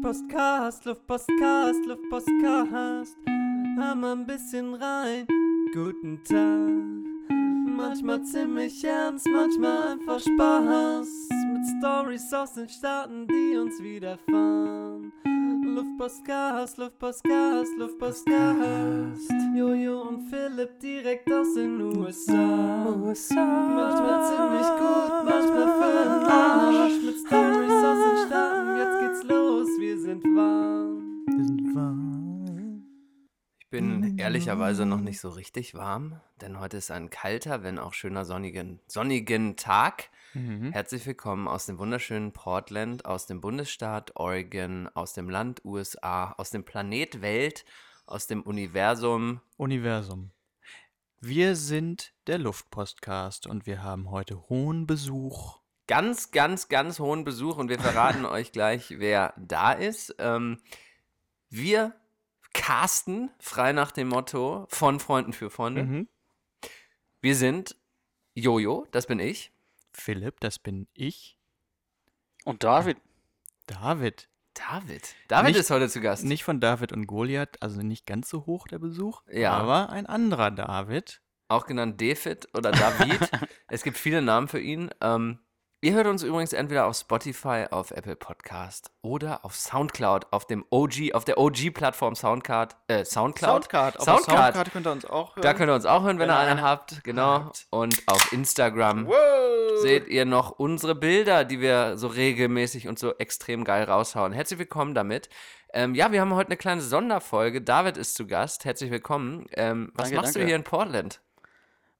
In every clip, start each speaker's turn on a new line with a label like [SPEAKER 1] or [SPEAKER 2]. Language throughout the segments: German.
[SPEAKER 1] Luftpostcast, Luftpostcast, Luftpostcast. Hör mal ein bisschen rein. Guten Tag. Manchmal ziemlich ernst, manchmal einfach Spaß. Mit Stories aus den Staaten, die uns widerfahren. Luftpostcast, Luftpostcast, Luftpostcast. Jojo und Philipp direkt aus den USA. Manchmal ziemlich gut, manchmal für den Arsch. Mit Stories sind warm.
[SPEAKER 2] Wir sind warm.
[SPEAKER 3] Ich bin ehrlicherweise noch nicht so richtig warm, denn heute ist ein kalter, wenn auch schöner sonnigen, sonnigen Tag.
[SPEAKER 2] Mhm.
[SPEAKER 3] Herzlich willkommen aus dem wunderschönen Portland, aus dem Bundesstaat Oregon, aus dem Land USA, aus dem Planet Welt, aus dem Universum.
[SPEAKER 2] Universum. Wir sind der Luftpostcast und wir haben heute hohen Besuch.
[SPEAKER 3] Ganz, ganz, ganz hohen Besuch und wir verraten euch gleich, wer da ist. Ähm, wir casten frei nach dem Motto von Freunden für Freunde.
[SPEAKER 2] Mhm.
[SPEAKER 3] Wir sind Jojo, das bin ich.
[SPEAKER 2] Philipp, das bin ich.
[SPEAKER 4] Und David,
[SPEAKER 2] David.
[SPEAKER 3] David. David
[SPEAKER 2] Nicht-
[SPEAKER 3] ist heute zu Gast.
[SPEAKER 2] Nicht von David und Goliath, also nicht ganz so hoch der Besuch,
[SPEAKER 3] Ja.
[SPEAKER 2] aber ein anderer David.
[SPEAKER 3] auch genannt David oder David. es gibt viele Namen für ihn. Ähm, ihr hört uns übrigens entweder auf Spotify, auf Apple Podcast oder auf Soundcloud, auf dem OG, auf der OG-Plattform Soundcard, äh, Soundcloud.
[SPEAKER 2] Soundcard. Auf
[SPEAKER 3] Soundcard.
[SPEAKER 2] Soundcard könnt ihr uns auch hören.
[SPEAKER 3] Da könnt ihr uns auch hören, wenn,
[SPEAKER 2] Wenn
[SPEAKER 3] ihr
[SPEAKER 2] ihr
[SPEAKER 3] eine
[SPEAKER 2] eine
[SPEAKER 3] habt. Genau.
[SPEAKER 2] habt.
[SPEAKER 3] Und auf Instagram
[SPEAKER 2] wow.
[SPEAKER 3] seht ihr noch unsere Bilder, die wir so regelmäßig und so extrem geil raushauen. Herzlich willkommen damit. Ähm, ja, wir haben heute eine kleine Sonderfolge. David ist zu Gast. Herzlich willkommen. Ähm, was
[SPEAKER 4] Danke,
[SPEAKER 3] machst du
[SPEAKER 4] danke.
[SPEAKER 3] hier in Portland?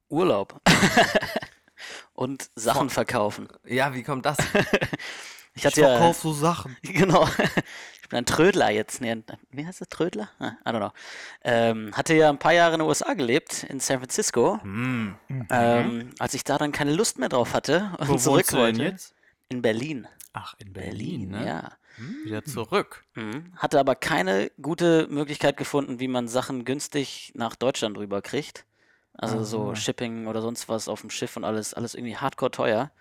[SPEAKER 4] Urlaub. und Sachen verkaufen.
[SPEAKER 3] Ja, wie kommt das?
[SPEAKER 4] Ich
[SPEAKER 2] Ich
[SPEAKER 4] hatte ja,
[SPEAKER 2] so Sachen.
[SPEAKER 4] genau, ich bin ein Trödler jetzt. Nee, wie heißt das, Trödler? Ah, I don't know. Ähm, hatte ja ein paar Jahre in den USA gelebt, in San Francisco.
[SPEAKER 3] Hm.
[SPEAKER 4] Ähm, als ich da dann keine Lust mehr drauf hatte und
[SPEAKER 2] Wo
[SPEAKER 4] zurück wollte.
[SPEAKER 2] jetzt?
[SPEAKER 4] In Berlin.
[SPEAKER 2] Ach, in Berlin, ne?
[SPEAKER 4] ja.
[SPEAKER 2] Wieder zurück.
[SPEAKER 4] Mhm. Hatte aber keine gute Möglichkeit gefunden, wie man Sachen günstig nach Deutschland rüber Also so
[SPEAKER 2] Aha.
[SPEAKER 4] Shipping oder sonst was auf dem Schiff und alles, alles irgendwie hardcore teuer.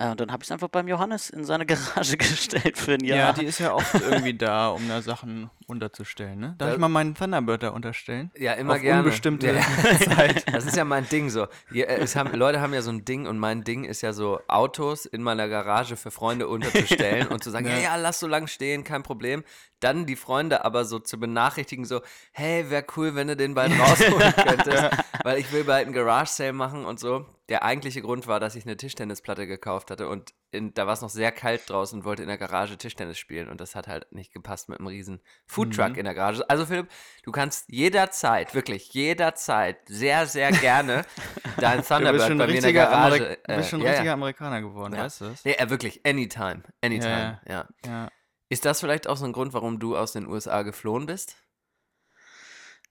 [SPEAKER 4] Äh, und dann habe ich es einfach beim Johannes in seine Garage gestellt für ein
[SPEAKER 2] Ja,
[SPEAKER 4] Jahr.
[SPEAKER 2] die ist ja oft irgendwie da, um da Sachen unterzustellen, ne? Darf
[SPEAKER 3] Da-
[SPEAKER 2] ich mal meinen Thunderbird da unterstellen?
[SPEAKER 3] Ja, immer
[SPEAKER 2] Auf
[SPEAKER 3] gerne.
[SPEAKER 2] unbestimmte
[SPEAKER 3] Ja.
[SPEAKER 2] Zeit.
[SPEAKER 3] Das ist ja mein Ding so. Ja, äh, es haben, Leute haben ja so ein Ding und mein Ding ist ja so, Autos in meiner Garage für Freunde unterzustellen und zu sagen, ja,
[SPEAKER 2] Ja.
[SPEAKER 3] ja, lass so lang stehen, kein Problem. Dann die Freunde aber so zu benachrichtigen, so, hey, wäre cool, wenn du den bald rausholen könntest, weil ich will bald einen Garage-Sale machen und so. Der eigentliche Grund war, dass ich eine Tischtennisplatte gekauft hatte und in, da war es noch sehr kalt draußen und wollte in der Garage Tischtennis spielen und das hat halt nicht gepasst mit einem riesen Foodtruck
[SPEAKER 2] Mhm.
[SPEAKER 3] in der Garage. Also Philipp, du kannst jederzeit, wirklich jederzeit, sehr, sehr gerne
[SPEAKER 2] Du bist
[SPEAKER 3] Thunderbird bei mir in der Garage.
[SPEAKER 2] Amerik
[SPEAKER 3] äh,
[SPEAKER 2] bist schon ein
[SPEAKER 3] ja,
[SPEAKER 2] richtiger
[SPEAKER 3] ja.
[SPEAKER 2] Amerikaner geworden,
[SPEAKER 3] Ja.
[SPEAKER 2] weißt du das?
[SPEAKER 3] Nee, äh, wirklich, anytime, anytime.
[SPEAKER 2] Ja.
[SPEAKER 3] Ist das vielleicht auch so ein Grund, warum du aus den USA geflohen bist?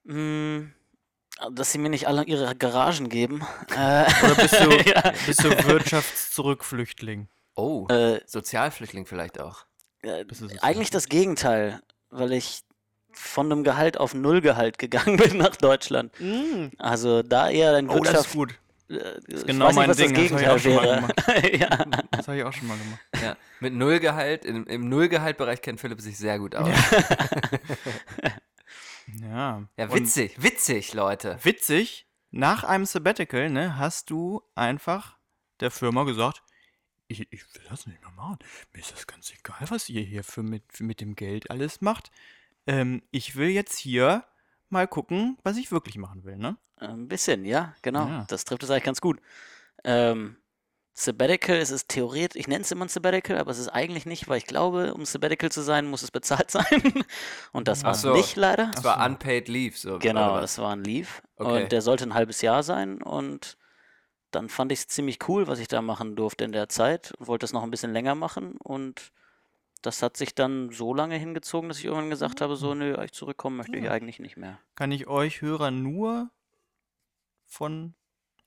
[SPEAKER 4] Mm, dass sie mir nicht alle ihre Garagen geben. Äh,
[SPEAKER 2] Oder bist du,
[SPEAKER 4] Ja.
[SPEAKER 2] bist du Wirtschaftszurückflüchtling?
[SPEAKER 3] Oh,
[SPEAKER 4] äh,
[SPEAKER 3] Sozialflüchtling vielleicht auch.
[SPEAKER 4] äh, eigentlich das Gegenteil, weil ich von einem Gehalt auf Nullgehalt gegangen bin nach Deutschland. Also da eher ein
[SPEAKER 2] Oh, das ist
[SPEAKER 4] Wirtschaft.
[SPEAKER 2] gut.
[SPEAKER 4] äh, ich
[SPEAKER 2] genau
[SPEAKER 4] weiß nicht,
[SPEAKER 2] mein Ding, das
[SPEAKER 4] Das
[SPEAKER 2] hab ich auch
[SPEAKER 4] Gegenteil
[SPEAKER 2] schon mal
[SPEAKER 4] wäre. ja.
[SPEAKER 2] Das habe ich auch schon mal gemacht.
[SPEAKER 3] Ja, mit Nullgehalt, im, im Nullgehaltbereich kennt Philipp sich sehr gut aus.
[SPEAKER 2] Ja.
[SPEAKER 3] Ja,
[SPEAKER 2] Und
[SPEAKER 3] witzig, witzig, Leute.
[SPEAKER 2] witzig, nach einem Sabbatical, ne, hast du einfach der Firma gesagt, ich, ich will das nicht mehr machen. Mir ist das ganz egal, was ihr hier für mit, für mit dem Geld alles macht. Ähm, ich will jetzt hier mal gucken, was ich wirklich machen will, ne?
[SPEAKER 4] Ein bisschen, ja, genau.
[SPEAKER 2] Ja.
[SPEAKER 4] Das trifft es eigentlich ganz gut. Ähm, Sabbatical, es ist theoretisch, ich nenne es immer ein Sabbatical, aber es ist eigentlich nicht, weil ich glaube, um Sabbatical zu sein, muss es bezahlt sein. Und das war es
[SPEAKER 3] so.
[SPEAKER 4] nicht leider.
[SPEAKER 3] Das war unpaid leave, so.
[SPEAKER 4] Genau, das war ein Leave.
[SPEAKER 3] Okay.
[SPEAKER 4] Und der sollte ein halbes Jahr sein. Und dann fand ich es ziemlich cool, was ich da machen durfte in der Zeit. Und wollte es noch ein bisschen länger machen. Und das hat sich dann so lange hingezogen, dass ich irgendwann gesagt habe, so, nö, ich zurückkommen möchte ich eigentlich nicht mehr.
[SPEAKER 2] Kann ich euch Hörer nur von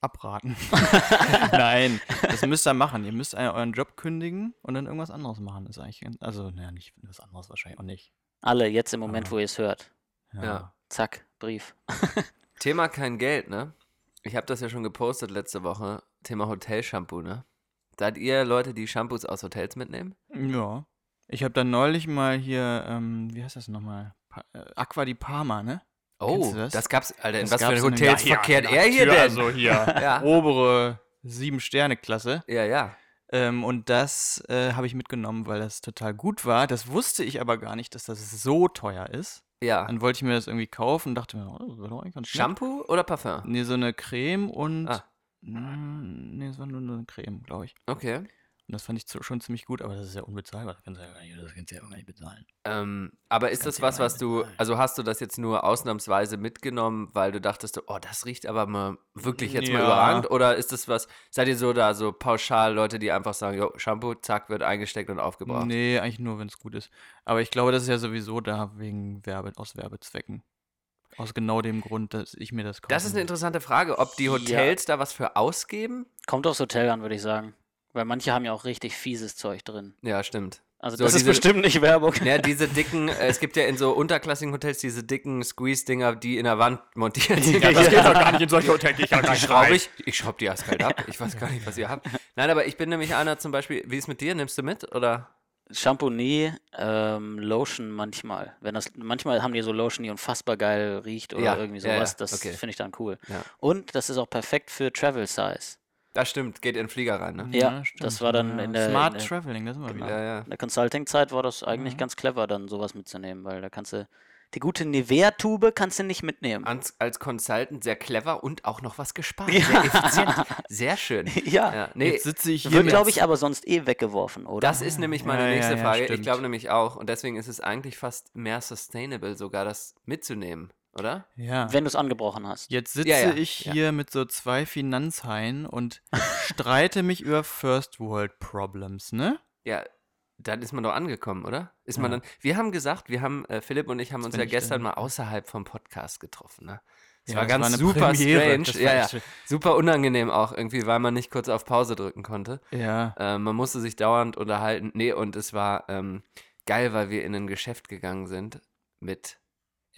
[SPEAKER 2] abraten. Nein, das müsst ihr machen. Ihr müsst euren Job kündigen und dann irgendwas anderes machen. Ist eigentlich, also, naja, nicht was anderes wahrscheinlich auch nicht.
[SPEAKER 4] Alle jetzt im Moment,
[SPEAKER 2] Ah.
[SPEAKER 4] wo ihr es hört.
[SPEAKER 3] Ja.
[SPEAKER 4] Zack, Brief.
[SPEAKER 3] Thema kein Geld, ne? Ich habe das ja schon gepostet letzte Woche. Thema Hotelshampoo, ne? Seid ihr Leute, die Shampoos aus Hotels mitnehmen?
[SPEAKER 2] Ja. Ich habe dann neulich mal hier, ähm, wie heißt das nochmal? Pa äh, Aqua di Parma, ne?
[SPEAKER 3] Oh,
[SPEAKER 2] das?
[SPEAKER 3] das? gab's, Alter, in
[SPEAKER 2] Das
[SPEAKER 3] was für
[SPEAKER 2] gab's in-
[SPEAKER 3] Hotels
[SPEAKER 2] Ja, ja,
[SPEAKER 3] verkehrt
[SPEAKER 2] na,
[SPEAKER 3] er hier
[SPEAKER 2] Tür,
[SPEAKER 3] denn?
[SPEAKER 2] Also hier,
[SPEAKER 3] Ja.
[SPEAKER 2] obere Sieben-Sterne-Klasse.
[SPEAKER 3] Ja, ja.
[SPEAKER 2] Ähm, und das äh, habe ich mitgenommen, weil das total gut war. Das wusste ich aber gar nicht, dass das so teuer ist.
[SPEAKER 3] Ja.
[SPEAKER 2] Dann wollte ich mir das irgendwie kaufen und dachte mir, oh, das wäre doch eigentlich ganz nett.
[SPEAKER 3] Shampoo oder Parfum?
[SPEAKER 2] Nee, so eine Creme und.
[SPEAKER 3] Ah.
[SPEAKER 2] Mm, Nee, es war nur eine Creme, glaube ich.
[SPEAKER 3] Okay.
[SPEAKER 2] Und das fand ich zu- schon ziemlich gut, aber das ist ja unbezahlbar. Das kannst du ja gar nicht, das kannst du ja gar nicht bezahlen.
[SPEAKER 3] Ähm, aber ist das
[SPEAKER 2] du ja
[SPEAKER 3] was,
[SPEAKER 2] mal
[SPEAKER 3] was du,
[SPEAKER 2] bezahlen.
[SPEAKER 3] also hast du das jetzt nur ausnahmsweise mitgenommen, weil du dachtest, oh, das riecht aber mal wirklich jetzt mal
[SPEAKER 2] Ja.
[SPEAKER 3] überragend? Oder ist das was, seid ihr so da, so pauschal Leute, die einfach sagen, jo, Shampoo, zack, wird eingesteckt und aufgebraucht?
[SPEAKER 2] Nee, eigentlich nur, wenn es gut ist. Aber ich glaube, das ist ja sowieso da wegen Werbe, aus Werbezwecken. Aus genau dem Grund, dass ich mir das kaufe.
[SPEAKER 3] Das ist eine interessante Frage, ob die
[SPEAKER 4] Ja.
[SPEAKER 3] Hotels da was für ausgeben?
[SPEAKER 4] Kommt aufs Hotel an, würde ich sagen. Weil manche haben ja auch richtig fieses Zeug drin.
[SPEAKER 3] Ja, stimmt.
[SPEAKER 4] Also
[SPEAKER 3] So,
[SPEAKER 4] das ist
[SPEAKER 3] diese-
[SPEAKER 4] bestimmt nicht Werbung.
[SPEAKER 3] Ja, diese dicken, äh, es gibt ja in so unterklassigen Hotels diese dicken Squeeze-Dinger, die in der Wand montiert sind.
[SPEAKER 4] Ja, das geht doch
[SPEAKER 2] gar nicht in solche Hotels. Ich
[SPEAKER 3] Die schraube ich. Ich schraube die eiskalt ab. Ich weiß gar nicht, was ihr habt. Nein, aber ich bin nämlich einer zum Beispiel, wie ist mit dir? Nimmst du mit? Oder?
[SPEAKER 4] Shampoo nie, ähm, Lotion manchmal. Wenn das, manchmal haben die so Lotion, die unfassbar geil riecht oder
[SPEAKER 3] Ja,
[SPEAKER 4] irgendwie
[SPEAKER 3] ja, ja,
[SPEAKER 4] sowas. Das
[SPEAKER 3] okay.
[SPEAKER 4] finde ich dann cool.
[SPEAKER 3] Ja.
[SPEAKER 4] Und das ist auch perfekt für Travel Size.
[SPEAKER 3] Das stimmt, geht in den Flieger rein, ne?
[SPEAKER 4] Ja, das war dann in der-
[SPEAKER 2] Smart
[SPEAKER 4] in der-
[SPEAKER 2] Traveling, das ist immer wieder.
[SPEAKER 3] Ja, ja.
[SPEAKER 4] In der Consulting-Zeit war das eigentlich
[SPEAKER 2] Mhm.
[SPEAKER 4] ganz clever, dann sowas mitzunehmen, weil da kannst du die gute Nivea-Tube kannst du nicht mitnehmen.
[SPEAKER 3] Als, als Consultant sehr clever und auch noch was gespart.
[SPEAKER 4] Ja.
[SPEAKER 3] Sehr effizient. Sehr schön.
[SPEAKER 4] ja.
[SPEAKER 3] Ja, nee,
[SPEAKER 2] Jetzt sitze ich hier
[SPEAKER 4] Wird, glaube ich, aber sonst eh weggeworfen, oder?
[SPEAKER 3] das ist nämlich meine
[SPEAKER 2] Ja, ja,
[SPEAKER 3] nächste
[SPEAKER 2] ja,
[SPEAKER 3] Frage. ich glaube nämlich auch. Und deswegen ist es eigentlich fast mehr sustainable, sogar das mitzunehmen, oder?
[SPEAKER 2] Ja.
[SPEAKER 4] Wenn du es angebrochen hast.
[SPEAKER 2] Jetzt sitze
[SPEAKER 3] Ja, ja,
[SPEAKER 2] ich
[SPEAKER 3] ja.
[SPEAKER 2] hier mit so zwei Finanzhaien und streite mich über First World Problems, ne?
[SPEAKER 3] Ja, dann ist man doch angekommen, oder? Ist man dann. Wir haben gesagt, wir haben, äh, Philipp und ich haben uns
[SPEAKER 2] bin
[SPEAKER 3] ja gestern
[SPEAKER 2] denn?
[SPEAKER 3] mal außerhalb vom Podcast getroffen, ne? Das
[SPEAKER 2] Ja,
[SPEAKER 3] war
[SPEAKER 2] das
[SPEAKER 3] ganz
[SPEAKER 2] war eine
[SPEAKER 3] super
[SPEAKER 2] Premiere. Das
[SPEAKER 3] strange. Ja, ja. Super unangenehm auch irgendwie, weil man nicht kurz auf Pause drücken konnte.
[SPEAKER 2] Ja.
[SPEAKER 3] Äh, man musste sich dauernd unterhalten. Nee, und es war ähm, geil, weil wir in ein Geschäft gegangen sind mit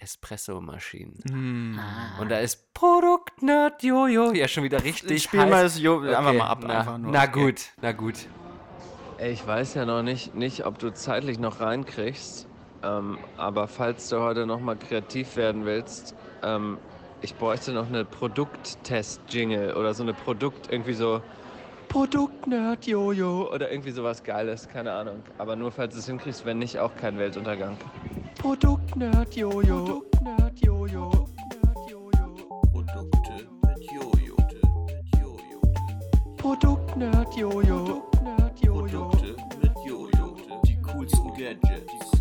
[SPEAKER 3] Espresso-Maschinen.
[SPEAKER 2] Hm.
[SPEAKER 4] Ah.
[SPEAKER 3] Und da ist Produktnerd Jojo. Ja, schon wieder richtig
[SPEAKER 2] Spiel
[SPEAKER 3] heiß.
[SPEAKER 2] mal das jo einfach
[SPEAKER 3] Okay,
[SPEAKER 2] mal ab.
[SPEAKER 3] Na,
[SPEAKER 2] einfach nur.
[SPEAKER 3] na
[SPEAKER 2] Okay.
[SPEAKER 3] gut, na gut.
[SPEAKER 5] Ey, Ich weiß ja noch nicht, nicht ob du zeitlich noch reinkriegst, ähm, aber falls du heute noch mal kreativ werden willst, ähm, ich bräuchte noch eine Produkttest-Jingle oder so eine Produkt, irgendwie so Produktnerd Jojo oder irgendwie sowas Geiles, keine Ahnung. Aber nur falls du es hinkriegst, wenn nicht, auch kein Weltuntergang. Produktnerd Jojo. Produktnerd Jojo.
[SPEAKER 2] Produkte mit Jojo.
[SPEAKER 5] Produktnerd Jojo. Produktnerd Jojo.
[SPEAKER 2] mit Jojo. Die coolsten Gadgets. Die coolsten Gadgets.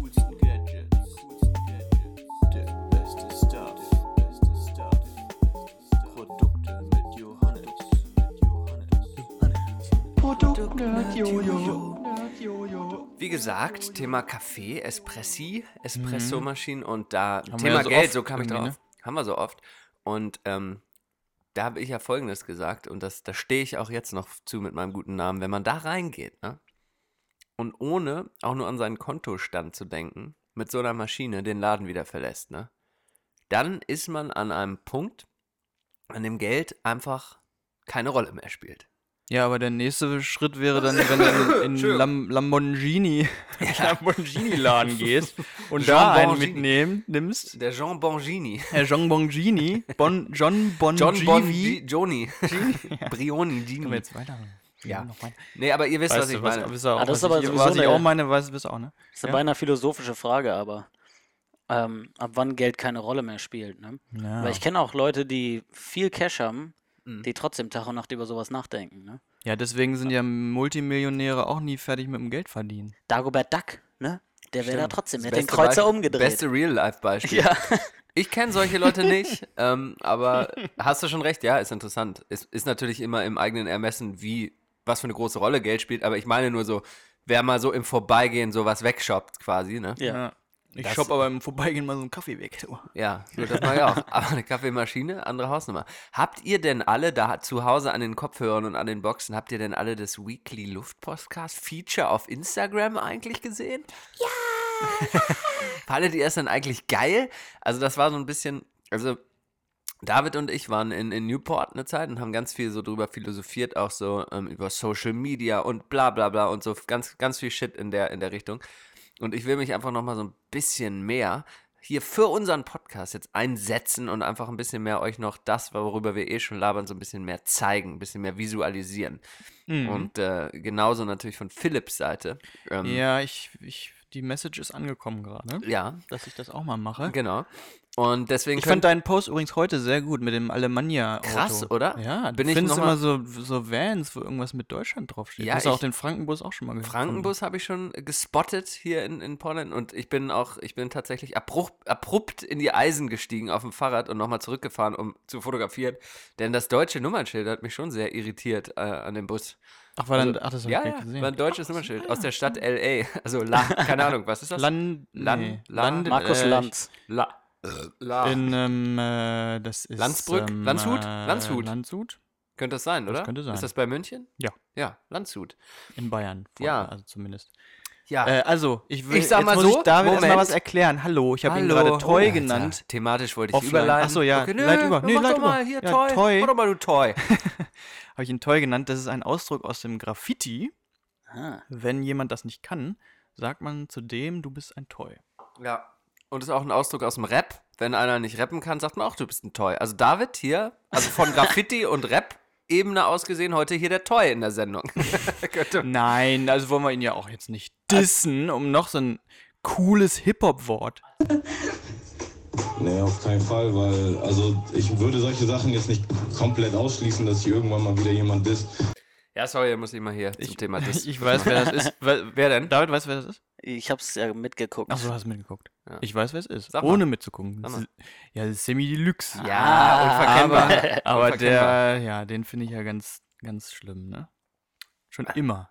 [SPEAKER 5] Produktnerd Jojo. Nerd Jojo.
[SPEAKER 3] Wie gesagt, Thema Kaffee, Espressi, Espresso-Maschinen und da
[SPEAKER 2] Mhm. wir
[SPEAKER 3] Thema
[SPEAKER 2] ja so
[SPEAKER 3] Geld, so kam ich drauf. Haben wir so oft. Und ähm, da habe ich ja Folgendes gesagt und das, da stehe ich auch jetzt noch zu mit meinem guten Namen. Wenn man da reingeht, ne? Und ohne auch nur an seinen Kontostand zu denken, mit so einer Maschine den Laden wieder verlässt, ne? Dann ist man an einem Punkt, an dem Geld einfach keine Rolle mehr spielt.
[SPEAKER 2] Ja, aber der nächste Schritt wäre dann, wenn du in, in
[SPEAKER 3] Entschuldigung.
[SPEAKER 2] Lam Lamborghini, Lamborghini-Laden gehst und
[SPEAKER 3] Jean
[SPEAKER 2] da einen
[SPEAKER 3] Bongini.
[SPEAKER 2] mitnehmen, nimmst.
[SPEAKER 3] Der Jean Bongini.
[SPEAKER 2] Herr Jean Bongini, bon, John Bon
[SPEAKER 3] John Bon
[SPEAKER 2] Jovi.
[SPEAKER 3] Joni. Brioni, Gini.
[SPEAKER 2] Können wir jetzt weiter?
[SPEAKER 3] Ja. Nee, aber ihr wisst, was ich
[SPEAKER 2] was,
[SPEAKER 3] meine.
[SPEAKER 2] auch,
[SPEAKER 4] Ah, das ist aber
[SPEAKER 2] ich,
[SPEAKER 4] sowieso
[SPEAKER 2] was ich
[SPEAKER 4] eine-
[SPEAKER 2] auch meine, weißt du auch, ne?
[SPEAKER 4] Das ist eine
[SPEAKER 2] Ja.
[SPEAKER 4] beinahe philosophische Frage, aber ähm, ab wann Geld keine Rolle mehr spielt. Ne?
[SPEAKER 2] Ja.
[SPEAKER 4] Weil ich kenne auch Leute, die viel Cash haben,
[SPEAKER 3] Mhm.
[SPEAKER 4] die trotzdem Tag und Nacht über sowas nachdenken. Ne?
[SPEAKER 2] ja, deswegen sind ja Multimillionäre auch nie fertig mit dem Geld verdienen.
[SPEAKER 4] Dagobert Duck, ne? der wäre da trotzdem, hat den Kreuzer
[SPEAKER 3] Beispiel-
[SPEAKER 4] umgedreht.
[SPEAKER 3] Beste Real-Life-Beispiel.
[SPEAKER 4] ja.
[SPEAKER 3] Ich kenne solche Leute nicht, ähm, aber hast du schon recht, ja, ist interessant. Es ist natürlich immer im eigenen Ermessen, wie, was für eine große Rolle Geld spielt, aber ich meine nur so, wer mal so im Vorbeigehen sowas wegshoppt quasi, ne?
[SPEAKER 4] ja.
[SPEAKER 2] Ich
[SPEAKER 3] Das-
[SPEAKER 2] shoppe aber im Vorbeigehen mal so einen Kaffee weg.
[SPEAKER 3] Ja, gut, das mache ich auch. Aber eine Kaffeemaschine, andere Hausnummer. Habt ihr denn alle da zu Hause an den Kopfhörern und an den Boxen, habt ihr denn alle das Weekly Luftpostcast Feature auf Instagram eigentlich gesehen? Ja! Fandet ihr es dann eigentlich geil? Also, das war so ein bisschen, also. David und ich waren in, in Newport eine Zeit und haben ganz viel so drüber philosophiert, auch so ähm, über Social Media und bla bla bla und so ganz, ganz viel Shit in der, in der Richtung. Und ich will mich einfach nochmal so ein bisschen mehr hier für unseren Podcast jetzt einsetzen und einfach ein bisschen mehr euch noch das, worüber wir eh schon labern, so ein bisschen mehr zeigen, ein bisschen mehr visualisieren.
[SPEAKER 2] Mhm.
[SPEAKER 3] Und äh, genauso natürlich von Philips Seite. Ähm,
[SPEAKER 2] ja, ich, ich, die Message ist angekommen gerade,
[SPEAKER 3] ja,
[SPEAKER 2] dass ich das auch mal mache.
[SPEAKER 3] genau. Und deswegen
[SPEAKER 2] Ich fand deinen Post übrigens heute sehr gut mit dem Alemannia. -Auto.
[SPEAKER 3] Krass, oder?
[SPEAKER 2] Ja,
[SPEAKER 3] Bin ich
[SPEAKER 2] findest immer so, so Vans, wo irgendwas mit Deutschland draufsteht.
[SPEAKER 3] Ja,
[SPEAKER 2] du hast auch
[SPEAKER 3] ich-
[SPEAKER 2] den Frankenbus auch schon mal gehört.
[SPEAKER 3] Frankenbus habe ich schon gespottet hier in, in Portland und ich bin auch, ich bin tatsächlich abrupt, abrupt in die Eisen gestiegen auf dem Fahrrad und nochmal zurückgefahren, um zu fotografieren. Denn das deutsche Nummernschild hat mich schon sehr irritiert äh, an dem Bus.
[SPEAKER 2] Ach, war dann,
[SPEAKER 3] Also,
[SPEAKER 2] ach das
[SPEAKER 3] ja,
[SPEAKER 2] ich
[SPEAKER 3] ja,
[SPEAKER 2] gesehen.
[SPEAKER 3] war ein deutsches Nummernschild aus der Stadt L.A. Also La, keine Ahnung, was ist das?
[SPEAKER 2] Land,
[SPEAKER 3] Lan-
[SPEAKER 2] nee,
[SPEAKER 3] La-
[SPEAKER 2] Land,
[SPEAKER 4] Markus
[SPEAKER 2] äh,
[SPEAKER 4] Lanz.
[SPEAKER 3] La. La.
[SPEAKER 2] In, ähm, äh, das ist.
[SPEAKER 3] Landsbrück?
[SPEAKER 2] Ähm,
[SPEAKER 3] Landshut?
[SPEAKER 2] Äh,
[SPEAKER 3] Landshut.
[SPEAKER 2] Landshut
[SPEAKER 3] könnte das sein, oder?
[SPEAKER 2] könnte sein.
[SPEAKER 3] Ist das bei München?
[SPEAKER 2] Ja.
[SPEAKER 3] Ja, Landshut.
[SPEAKER 2] in Bayern. vor-
[SPEAKER 3] Ja.
[SPEAKER 2] Also zumindest.
[SPEAKER 3] Ja.
[SPEAKER 2] Äh, also, ich will.
[SPEAKER 3] Ich sag
[SPEAKER 2] jetzt
[SPEAKER 3] mal
[SPEAKER 2] muss
[SPEAKER 3] so,
[SPEAKER 2] ich David erstmal
[SPEAKER 3] Moment.
[SPEAKER 2] was erklären. Hallo, ich habe ihn gerade Toy
[SPEAKER 3] Oh, Alter.
[SPEAKER 2] genannt.
[SPEAKER 3] Thematisch wollte ich
[SPEAKER 2] Offline.
[SPEAKER 3] überleiten.
[SPEAKER 2] Ach so, ja,
[SPEAKER 3] Okay, nö,
[SPEAKER 2] leit über. Nee,
[SPEAKER 3] mach
[SPEAKER 2] leit
[SPEAKER 3] doch
[SPEAKER 2] über.
[SPEAKER 3] mal hier,
[SPEAKER 2] Ja,
[SPEAKER 3] Toy.
[SPEAKER 2] Toy.
[SPEAKER 3] Mach doch mal, du Toy.
[SPEAKER 2] Habe ich ihn Toy genannt. Das ist ein Ausdruck aus dem Graffiti.
[SPEAKER 4] Ah.
[SPEAKER 2] Wenn jemand das nicht kann, sagt man zu dem, du bist ein Toy.
[SPEAKER 3] Ja. Und ist auch ein Ausdruck aus dem Rap. Wenn einer nicht rappen kann, sagt man auch, du bist ein Toy. Also David hier, also von Graffiti und Rap-Ebene aus gesehen, heute hier der Toy in der Sendung.
[SPEAKER 2] Nein, also wollen wir ihn ja auch jetzt nicht dissen, um noch so ein cooles Hip-Hop-Wort.
[SPEAKER 6] Nee, auf keinen Fall, weil also ich würde solche Sachen jetzt nicht komplett ausschließen, dass hier irgendwann mal wieder jemand ist.
[SPEAKER 3] ja, sorry, muss ich mal hier zum Thema Diss.
[SPEAKER 2] Ich weiß, wer das ist. Wer,
[SPEAKER 3] Wer denn?
[SPEAKER 2] David weiß, wer das ist?
[SPEAKER 4] Ich hab's ja mitgeguckt.
[SPEAKER 2] Achso, du hast mitgeguckt.
[SPEAKER 3] Ja.
[SPEAKER 2] Ich weiß, wer es ist. Ohne mitzugucken. Ja, das ist Semi Deluxe.
[SPEAKER 3] Ja, unverkennbar.
[SPEAKER 2] Aber, aber
[SPEAKER 3] Unverkennbar.
[SPEAKER 2] der, ja, den finde ich ja ganz, ganz schlimm, ne? Schon immer.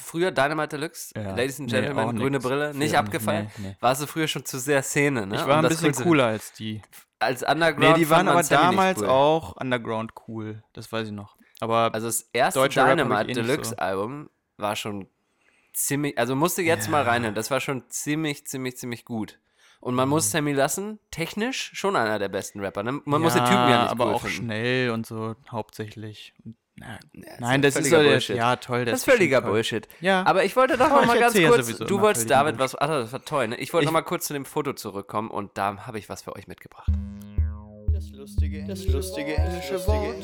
[SPEAKER 3] Früher Dynamite Deluxe,
[SPEAKER 2] Ja.
[SPEAKER 3] Ladies and
[SPEAKER 2] Nee,
[SPEAKER 3] Gentlemen,
[SPEAKER 2] auch
[SPEAKER 3] grüne
[SPEAKER 2] nix.
[SPEAKER 3] Brille, nicht abgefallen.
[SPEAKER 2] nee, nee.
[SPEAKER 3] Warst du früher schon zu sehr Szene, ne?
[SPEAKER 2] Ich
[SPEAKER 3] Um
[SPEAKER 2] war ein
[SPEAKER 3] das
[SPEAKER 2] bisschen cooler als die.
[SPEAKER 3] Als Underground.
[SPEAKER 2] Nee, die waren aber damals
[SPEAKER 3] cool.
[SPEAKER 2] auch Underground cool. Das weiß ich noch. Aber
[SPEAKER 3] Also das erste Dynamite
[SPEAKER 2] eh
[SPEAKER 3] Deluxe
[SPEAKER 2] so.
[SPEAKER 3] Album war schon ziemlich, also musste jetzt mal reinhören, das war schon ziemlich, ziemlich, ziemlich gut. Und man
[SPEAKER 2] Mhm.
[SPEAKER 3] muss Sammy lassen, technisch schon einer der besten Rapper. Ne? Man muss den Typen ja nicht
[SPEAKER 2] aber
[SPEAKER 3] cool
[SPEAKER 2] auch
[SPEAKER 3] finden.
[SPEAKER 2] schnell und so hauptsächlich. Na,
[SPEAKER 3] Ja,
[SPEAKER 2] nein,
[SPEAKER 3] ist
[SPEAKER 2] das ist
[SPEAKER 3] Bullshit.
[SPEAKER 2] ja toll. Der
[SPEAKER 3] Das ist völliger
[SPEAKER 2] toll.
[SPEAKER 3] Bullshit.
[SPEAKER 2] Ja.
[SPEAKER 3] Aber ich wollte doch noch mal ganz
[SPEAKER 2] ja
[SPEAKER 3] kurz, du wolltest David was, ach, das war toll, ne? Ich wollte
[SPEAKER 2] Ich-
[SPEAKER 3] noch mal kurz zu dem Foto zurückkommen und da habe ich was für euch mitgebracht.
[SPEAKER 1] Das lustige, das lustige englische Wort.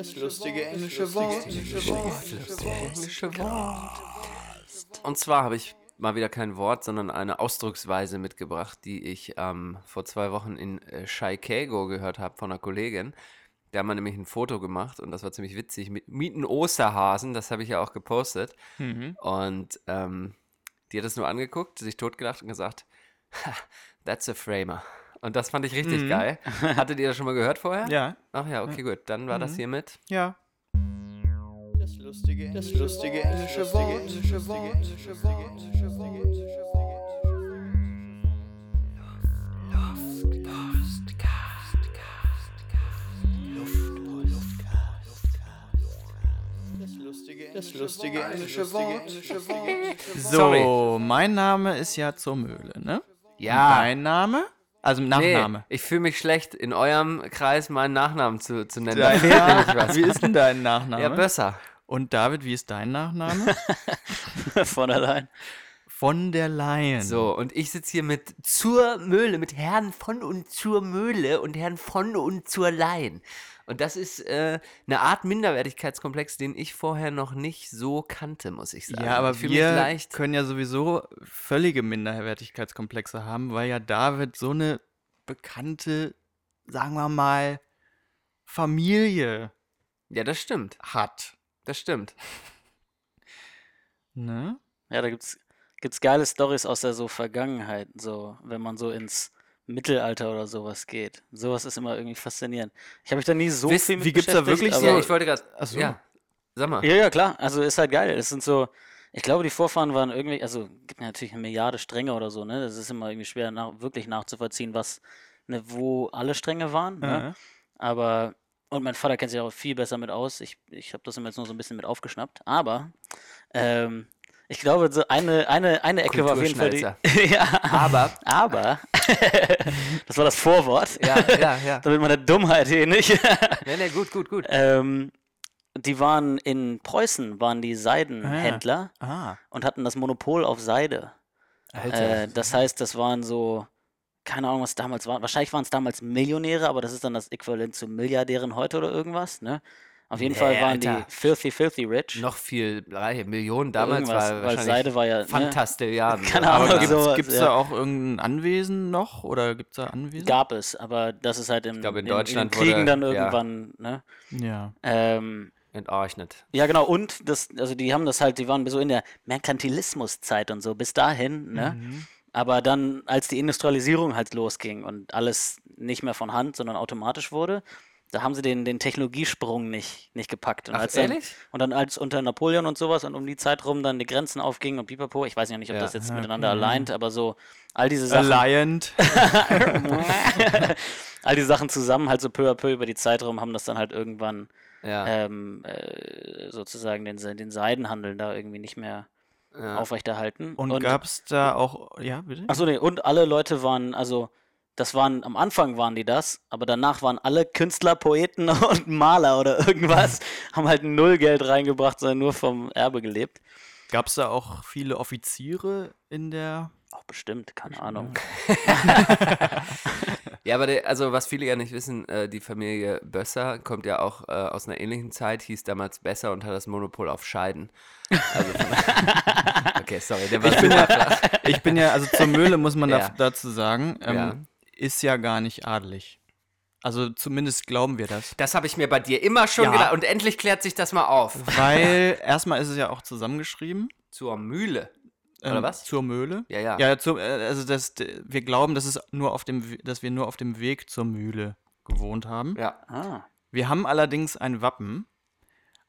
[SPEAKER 1] Das lustige, englische Wort. Englische Wort.
[SPEAKER 3] Und zwar habe ich mal wieder kein Wort, sondern eine Ausdrucksweise mitgebracht, die ich ähm, vor zwei Wochen in äh, Chicago gehört habe von einer Kollegin. Da haben wir nämlich ein Foto gemacht und das war ziemlich witzig mit Mieten Osterhasen, das habe ich ja auch gepostet.
[SPEAKER 2] Mhm.
[SPEAKER 3] Und ähm, die hat es nur angeguckt, sich totgelacht und gesagt, "Ha, that's a framer. Und das fand ich richtig
[SPEAKER 2] Mhm.
[SPEAKER 3] geil. Hattet ihr das schon mal gehört vorher?
[SPEAKER 2] Ja,
[SPEAKER 3] Ach ja, okay, gut. Dann war das
[SPEAKER 2] Mhm.
[SPEAKER 3] hiermit.
[SPEAKER 2] ja.
[SPEAKER 1] Das lustige, das lustige englische Wort. Englische Wort. Englische Wort. Englische Wort. Das lustige englische Wort.
[SPEAKER 2] So, mein Name ist ja zur Mühle, ne?
[SPEAKER 3] Ja.
[SPEAKER 2] Dein Name? Also
[SPEAKER 3] Nee,
[SPEAKER 2] Nachname.
[SPEAKER 3] ich fühle mich schlecht, in eurem Kreis meinen Nachnamen zu, zu nennen.
[SPEAKER 2] Dein
[SPEAKER 3] was.
[SPEAKER 2] Wie ist denn dein Nachname?
[SPEAKER 3] Ja, besser.
[SPEAKER 2] Und David, wie ist dein Nachname?
[SPEAKER 4] Von allein.
[SPEAKER 2] Von der Leyen.
[SPEAKER 3] So, und ich sitze hier mit zur Möhle, mit Herrn von und zur Möhle und Herrn von und zur Leyen. Und das ist äh, eine Art Minderwertigkeitskomplex, den ich vorher noch nicht so kannte, muss ich sagen.
[SPEAKER 2] Ja, aber wir
[SPEAKER 3] leicht.
[SPEAKER 2] können ja sowieso völlige Minderwertigkeitskomplexe haben, weil ja David so eine bekannte, sagen wir mal, Familie
[SPEAKER 3] Ja, das stimmt.
[SPEAKER 2] hat.
[SPEAKER 3] Das stimmt.
[SPEAKER 2] Ne?
[SPEAKER 4] Ja, da gibt's, gibt's geile Stories aus der so Vergangenheit, so, wenn man so ins Mittelalter oder sowas geht. Sowas ist immer irgendwie faszinierend. Ich habe mich da nie so
[SPEAKER 3] Wisst-
[SPEAKER 4] viel mit
[SPEAKER 2] wie gibt's da
[SPEAKER 4] beschäftigt,
[SPEAKER 2] wirklich
[SPEAKER 3] ja, ich wollte gerade.
[SPEAKER 2] Ach so.
[SPEAKER 3] Ja, sag mal.
[SPEAKER 4] Ja, ja, klar. Also ist halt geil. Es sind so, ich glaube, die Vorfahren waren irgendwie, also gibt natürlich eine Milliarde Stränge oder so, ne? Das ist immer irgendwie schwer nach, wirklich nachzuvollziehen, was, ne, wo alle Stränge waren. Ne?
[SPEAKER 2] Ja.
[SPEAKER 4] Aber, und mein Vater kennt sich auch viel besser mit aus. Ich, ich habe das immer jetzt nur so ein bisschen mit aufgeschnappt. Aber ähm, Ich glaube, so eine, eine, eine Ecke war auf jeden Fall die. ja,
[SPEAKER 3] Aber,
[SPEAKER 4] aber. das war das Vorwort.
[SPEAKER 3] ja, ja, ja.
[SPEAKER 4] Damit meine Dummheit hier nicht.
[SPEAKER 3] Nee, nee, gut, gut, gut.
[SPEAKER 4] ähm, die waren in Preußen, waren die Seidenhändler
[SPEAKER 2] Ah.
[SPEAKER 4] und hatten das Monopol auf Seide. Äh, das heißt, das waren so, keine Ahnung, was damals war. Wahrscheinlich waren es damals Millionäre, aber das ist dann das Äquivalent zu Milliardären heute oder irgendwas, ne? Auf jeden Fall
[SPEAKER 3] Nee,
[SPEAKER 4] waren die
[SPEAKER 3] Alter.
[SPEAKER 4] filthy, filthy rich.
[SPEAKER 3] Noch viel reiche Millionen damals
[SPEAKER 4] Irgendwas,
[SPEAKER 3] war
[SPEAKER 4] weil
[SPEAKER 3] wahrscheinlich
[SPEAKER 4] Seide war ja, ne?
[SPEAKER 3] Fantastilliarden.
[SPEAKER 4] Keine
[SPEAKER 2] Aber
[SPEAKER 4] Ahnung,
[SPEAKER 2] gibt's,
[SPEAKER 4] sowas,
[SPEAKER 2] gibt's
[SPEAKER 4] ja.
[SPEAKER 2] da auch irgendein Anwesen noch? Oder gibt's da Anwesen?
[SPEAKER 4] Gab es, aber das ist halt im,
[SPEAKER 3] glaub, in
[SPEAKER 4] in,
[SPEAKER 3] Deutschland
[SPEAKER 4] in den Kriegen
[SPEAKER 3] wurde-
[SPEAKER 4] dann
[SPEAKER 3] ja.
[SPEAKER 4] irgendwann, ne?
[SPEAKER 2] Ja.
[SPEAKER 4] Ähm,
[SPEAKER 3] Entarchnet.
[SPEAKER 4] ja, genau, und das, also die haben das halt, die waren so in der Merkantilismuszeit und so, bis dahin, ne?
[SPEAKER 3] Mhm.
[SPEAKER 4] Aber dann, als die Industrialisierung halt losging und alles nicht mehr von Hand, sondern automatisch wurde, da haben sie den, den Technologiesprung nicht, nicht gepackt. Und
[SPEAKER 3] Ach,
[SPEAKER 4] als dann,
[SPEAKER 3] ehrlich?
[SPEAKER 4] Und dann als unter Napoleon und sowas und um die Zeit rum dann die Grenzen aufgingen und pipapo, ich weiß ja nicht, ob
[SPEAKER 3] Ja.
[SPEAKER 4] das jetzt miteinander aligned, aber so all diese Sachen.
[SPEAKER 2] Alliant.
[SPEAKER 4] all die Sachen zusammen, halt so peu à peu über die Zeit rum, haben das dann halt irgendwann
[SPEAKER 3] Ja.
[SPEAKER 4] ähm, äh, sozusagen den, den Seidenhandel da irgendwie nicht mehr
[SPEAKER 3] ja.
[SPEAKER 4] aufrechterhalten.
[SPEAKER 2] Und, gab's da auch. Ja, bitte?
[SPEAKER 4] Achso, nee, und alle Leute waren, also das waren, am Anfang waren die das, aber danach waren alle Künstler, Poeten und Maler oder irgendwas, haben halt null Geld reingebracht, sondern nur vom Erbe gelebt.
[SPEAKER 2] Gab's da auch viele Offiziere in der.
[SPEAKER 4] Auch bestimmt, keine Ahnung.
[SPEAKER 3] Ja, aber der, also was viele ja nicht wissen, äh, die Familie Bösser kommt ja auch äh, aus einer ähnlichen Zeit, hieß damals Besser und hat das Monopol auf Scheiden. Also okay, sorry, der war
[SPEAKER 2] Ich bin ja, ich bin ja, also zur Mühle muss man
[SPEAKER 3] Ja.
[SPEAKER 2] da, dazu sagen, ähm,
[SPEAKER 3] Ja.
[SPEAKER 2] Ist ja gar nicht adelig. Also zumindest glauben wir das.
[SPEAKER 3] Das habe ich mir bei dir immer schon
[SPEAKER 2] Ja.
[SPEAKER 3] gedacht und endlich klärt sich das mal auf.
[SPEAKER 2] Weil erstmal ist es ja auch zusammengeschrieben.
[SPEAKER 3] Zur Mühle. Oder
[SPEAKER 2] ähm,
[SPEAKER 3] was?
[SPEAKER 2] Zur Mühle.
[SPEAKER 3] Ja, ja.
[SPEAKER 2] Ja, zur, äh, also das, wir glauben, dass, es nur auf dem, dass wir nur auf dem Weg zur Mühle gewohnt haben.
[SPEAKER 3] Ja.
[SPEAKER 4] Ah,
[SPEAKER 2] Wir haben allerdings ein Wappen,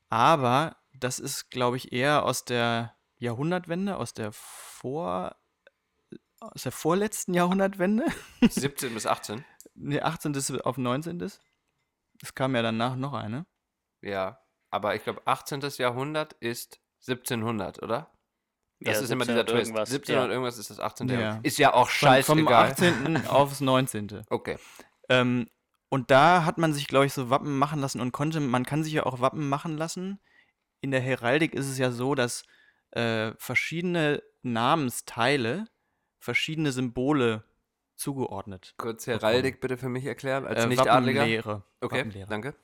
[SPEAKER 2] aber das ist, glaube ich, eher aus der Jahrhundertwende, aus der vor aus der vorletzten Jahrhundertwende,
[SPEAKER 3] 17 bis 18.
[SPEAKER 2] ne, 18. auf 19. Es kam ja danach noch eine.
[SPEAKER 3] Ja. Aber ich glaube, 18. Jahrhundert ist 1700, oder? Das
[SPEAKER 4] Ja,
[SPEAKER 3] ist immer dieser
[SPEAKER 4] 1700
[SPEAKER 3] Twist.
[SPEAKER 4] irgendwas,
[SPEAKER 3] 1700
[SPEAKER 4] ja.
[SPEAKER 3] irgendwas ist das 18.
[SPEAKER 2] Ja.
[SPEAKER 3] Jahrhundert. Ist ja auch
[SPEAKER 2] Von, vom
[SPEAKER 3] scheißegal.
[SPEAKER 2] 18. aufs 19.
[SPEAKER 3] Okay.
[SPEAKER 2] Ähm, und da hat man sich, glaube ich, so Wappen machen lassen und konnte, man kann sich ja auch Wappen machen lassen. In der Heraldik ist es ja so, dass äh, verschiedene Namensteile verschiedene Symbole zugeordnet.
[SPEAKER 3] Kurz Heraldik bitte für mich erklären, als
[SPEAKER 2] Äh,
[SPEAKER 3] Nicht-Adliger.
[SPEAKER 2] Wappenlehre.
[SPEAKER 3] Okay,
[SPEAKER 2] Wappenlehre.
[SPEAKER 3] danke.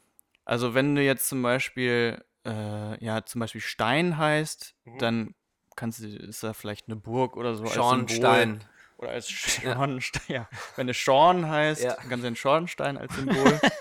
[SPEAKER 2] Also wenn du jetzt zum Beispiel, äh, ja, zum Beispiel Stein heißt,
[SPEAKER 3] Mhm.
[SPEAKER 2] dann kannst du, ist da vielleicht eine Burg oder so als
[SPEAKER 3] Schornstein.
[SPEAKER 2] Symbol. Oder als Schornstein, ja. Wenn es Schorn heißt,
[SPEAKER 3] Ja.
[SPEAKER 2] kannst du einen Schornstein als Symbol.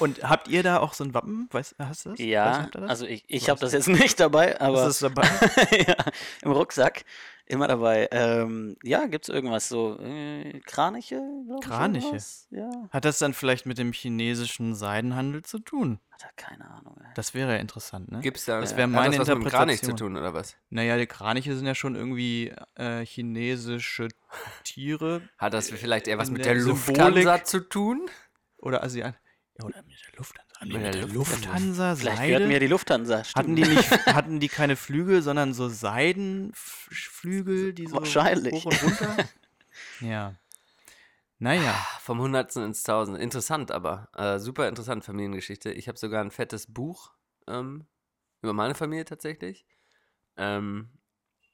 [SPEAKER 2] Und habt ihr da auch so ein Wappen? Weißt, hast du das? Weißt,
[SPEAKER 4] ja,
[SPEAKER 2] ihr das?
[SPEAKER 4] also ich, ich habe das jetzt nicht dabei, aber
[SPEAKER 2] Ist das dabei?
[SPEAKER 4] ja, im Rucksack immer dabei. Ähm, ja, gibt es irgendwas so äh, Kraniche? glaub ich,
[SPEAKER 2] Kraniche?
[SPEAKER 4] irgendwas? Ja,
[SPEAKER 2] Hat das dann vielleicht mit dem chinesischen Seidenhandel zu tun?
[SPEAKER 4] hat er keine Ahnung. Ey.
[SPEAKER 2] Das wäre ja interessant, ne?
[SPEAKER 3] Gibt's da
[SPEAKER 2] Das
[SPEAKER 3] hat
[SPEAKER 2] wäre meine
[SPEAKER 3] das was mit dem Kranich zu
[SPEAKER 2] Interpretation.
[SPEAKER 3] tun, oder was?
[SPEAKER 2] Naja, die Kraniche sind ja schon irgendwie äh, chinesische Tiere
[SPEAKER 3] Hat das vielleicht eher was
[SPEAKER 2] In
[SPEAKER 3] mit
[SPEAKER 2] der
[SPEAKER 3] der,
[SPEAKER 2] Symbolik-
[SPEAKER 3] Lufthansa zu tun?
[SPEAKER 2] oder Asiat. Ja, oder mit der Lufthansa. Haben die
[SPEAKER 3] Mit der Lufthansa.
[SPEAKER 4] Vielleicht
[SPEAKER 2] Seide?
[SPEAKER 4] gehört mir die Lufthansa.
[SPEAKER 2] Hatten die nicht, hatten die keine Flügel, sondern so Seidenflügel, die so
[SPEAKER 4] Wahrscheinlich.
[SPEAKER 2] hoch und runter? ja. Naja.
[SPEAKER 3] Vom Hundertsten ins Tausend. Interessant aber. Äh, super interessant, Familiengeschichte. Ich habe sogar ein fettes Buch ähm, über meine Familie tatsächlich. Ähm,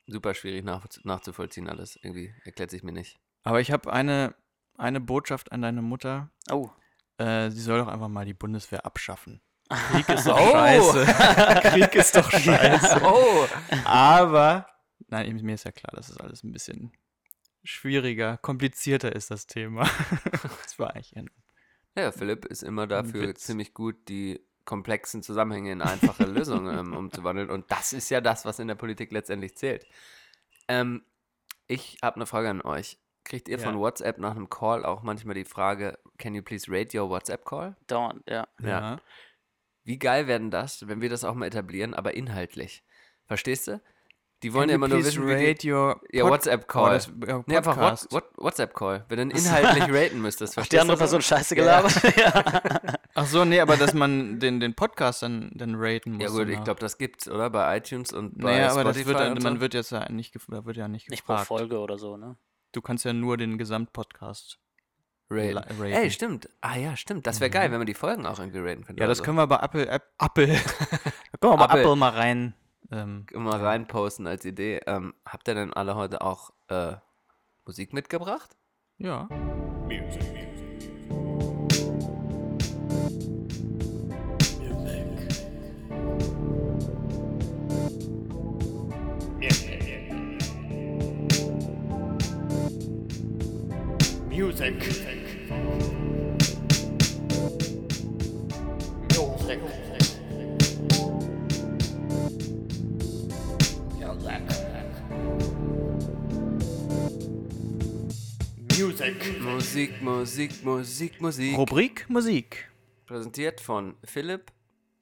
[SPEAKER 3] super schwierig nach, nachzuvollziehen alles. Irgendwie erklärt sich mir nicht.
[SPEAKER 2] Aber ich habe eine, eine Botschaft an deine Mutter.
[SPEAKER 4] Oh,
[SPEAKER 2] Äh, sie soll doch einfach mal die Bundeswehr abschaffen. Krieg ist doch
[SPEAKER 3] Oh.
[SPEAKER 2] scheiße. Krieg ist doch scheiße.
[SPEAKER 3] Oh!
[SPEAKER 2] Aber, nein, mir ist ja klar, dass es alles ein bisschen schwieriger, komplizierter ist, das Thema. das war eigentlich ein
[SPEAKER 3] Ja, Philipp ist immer dafür ziemlich gut, die komplexen Zusammenhänge in einfache Lösungen ähm, umzuwandeln. Und das ist ja das, was in der Politik letztendlich zählt. Ähm, ich habe eine Frage an euch. Kriegt ihr
[SPEAKER 2] Ja.
[SPEAKER 3] von WhatsApp nach einem Call auch manchmal die Frage, can you please rate your WhatsApp Call?
[SPEAKER 4] dauernd, ja.
[SPEAKER 3] Ja. Wie geil werden das, wenn wir das auch mal etablieren, aber inhaltlich? Verstehst du? Die wollen ja immer nur wissen, wie die,
[SPEAKER 2] rate your
[SPEAKER 3] Ja, WhatsApp-Call.
[SPEAKER 2] Oh, das- ja,
[SPEAKER 3] Nee, einfach. What, What, WhatsApp-Call. Wenn du inhaltlich raten müsstest,
[SPEAKER 4] Ach,
[SPEAKER 3] verstehst
[SPEAKER 4] die andere
[SPEAKER 3] du?
[SPEAKER 4] Person scheiße
[SPEAKER 3] Ja, ja.
[SPEAKER 4] gelabert. Ja.
[SPEAKER 2] Ach so, nee, aber dass man den, den Podcast dann, dann raten muss.
[SPEAKER 3] Ja gut, ich
[SPEAKER 2] danach.
[SPEAKER 3] glaube, das gibt's, oder? Bei iTunes und bei
[SPEAKER 2] Naja, aber
[SPEAKER 3] Spotify
[SPEAKER 2] das wird dann, man wird jetzt ja nicht, da wird ja nicht
[SPEAKER 4] Nicht pro
[SPEAKER 2] gefragt.
[SPEAKER 4] Folge oder so, ne?
[SPEAKER 2] Du kannst ja nur den Gesamtpodcast.
[SPEAKER 3] raten. Ey, stimmt. Ah ja, stimmt. Das wäre geil, wenn man die Folgen auch irgendwie raten könnte.
[SPEAKER 2] Ja, das
[SPEAKER 3] oder
[SPEAKER 2] können wir bei Apple, App, Apple, da können wir bei
[SPEAKER 3] Apple.
[SPEAKER 2] Apple mal rein. Ähm,
[SPEAKER 3] so. mal reinposten als Idee. Ähm, habt ihr denn alle heute auch äh, Musik mitgebracht?
[SPEAKER 2] ja.
[SPEAKER 3] Musik, Musik, Musik, Musik.
[SPEAKER 2] Rubrik Musik
[SPEAKER 3] Präsentiert von Philipp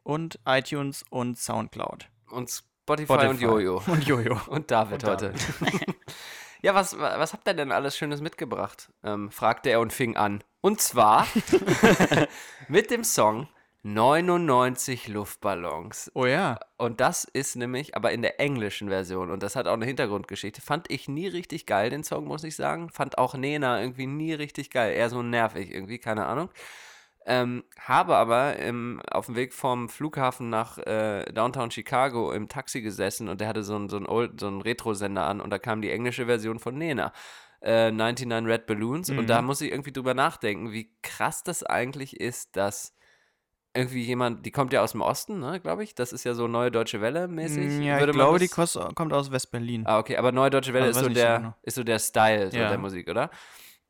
[SPEAKER 2] und iTunes und Soundcloud.
[SPEAKER 3] und Spotify,
[SPEAKER 2] Spotify.
[SPEAKER 3] und Jojo.
[SPEAKER 2] Und Jojo.
[SPEAKER 3] Und David
[SPEAKER 2] Und
[SPEAKER 3] heute. ja, was, was habt ihr denn alles Schönes mitgebracht? Ähm, fragte er und fing an. Und zwar mit dem Song 99 Luftballons.
[SPEAKER 2] Oh ja.
[SPEAKER 3] Und das ist nämlich aber in der englischen Version. Und das hat auch eine Hintergrundgeschichte. Fand ich nie richtig geil, den Song, muss ich sagen. Fand auch Nena irgendwie nie richtig geil. Eher so nervig irgendwie, keine Ahnung. Ähm, habe aber im, auf dem Weg vom Flughafen nach äh, Downtown Chicago im Taxi gesessen und der hatte so einen so einen Retro-Sender an und da kam die englische Version von Nena. Äh, 99 Red Balloons und da muss ich irgendwie drüber nachdenken, wie krass das eigentlich ist, dass irgendwie jemand, die kommt ja aus dem Osten, ne, glaube ich. Das ist ja so Neue Deutsche Welle mäßig.
[SPEAKER 2] Mm, Ja, ich
[SPEAKER 3] würde man
[SPEAKER 2] glaube, die
[SPEAKER 3] das-
[SPEAKER 2] kost, kommt aus West-Berlin.
[SPEAKER 3] Ah, okay, aber Neue Deutsche Welle
[SPEAKER 2] Also
[SPEAKER 3] ist, so der,
[SPEAKER 2] genau.
[SPEAKER 3] ist so der Style so
[SPEAKER 2] Ja.
[SPEAKER 3] der Musik, oder?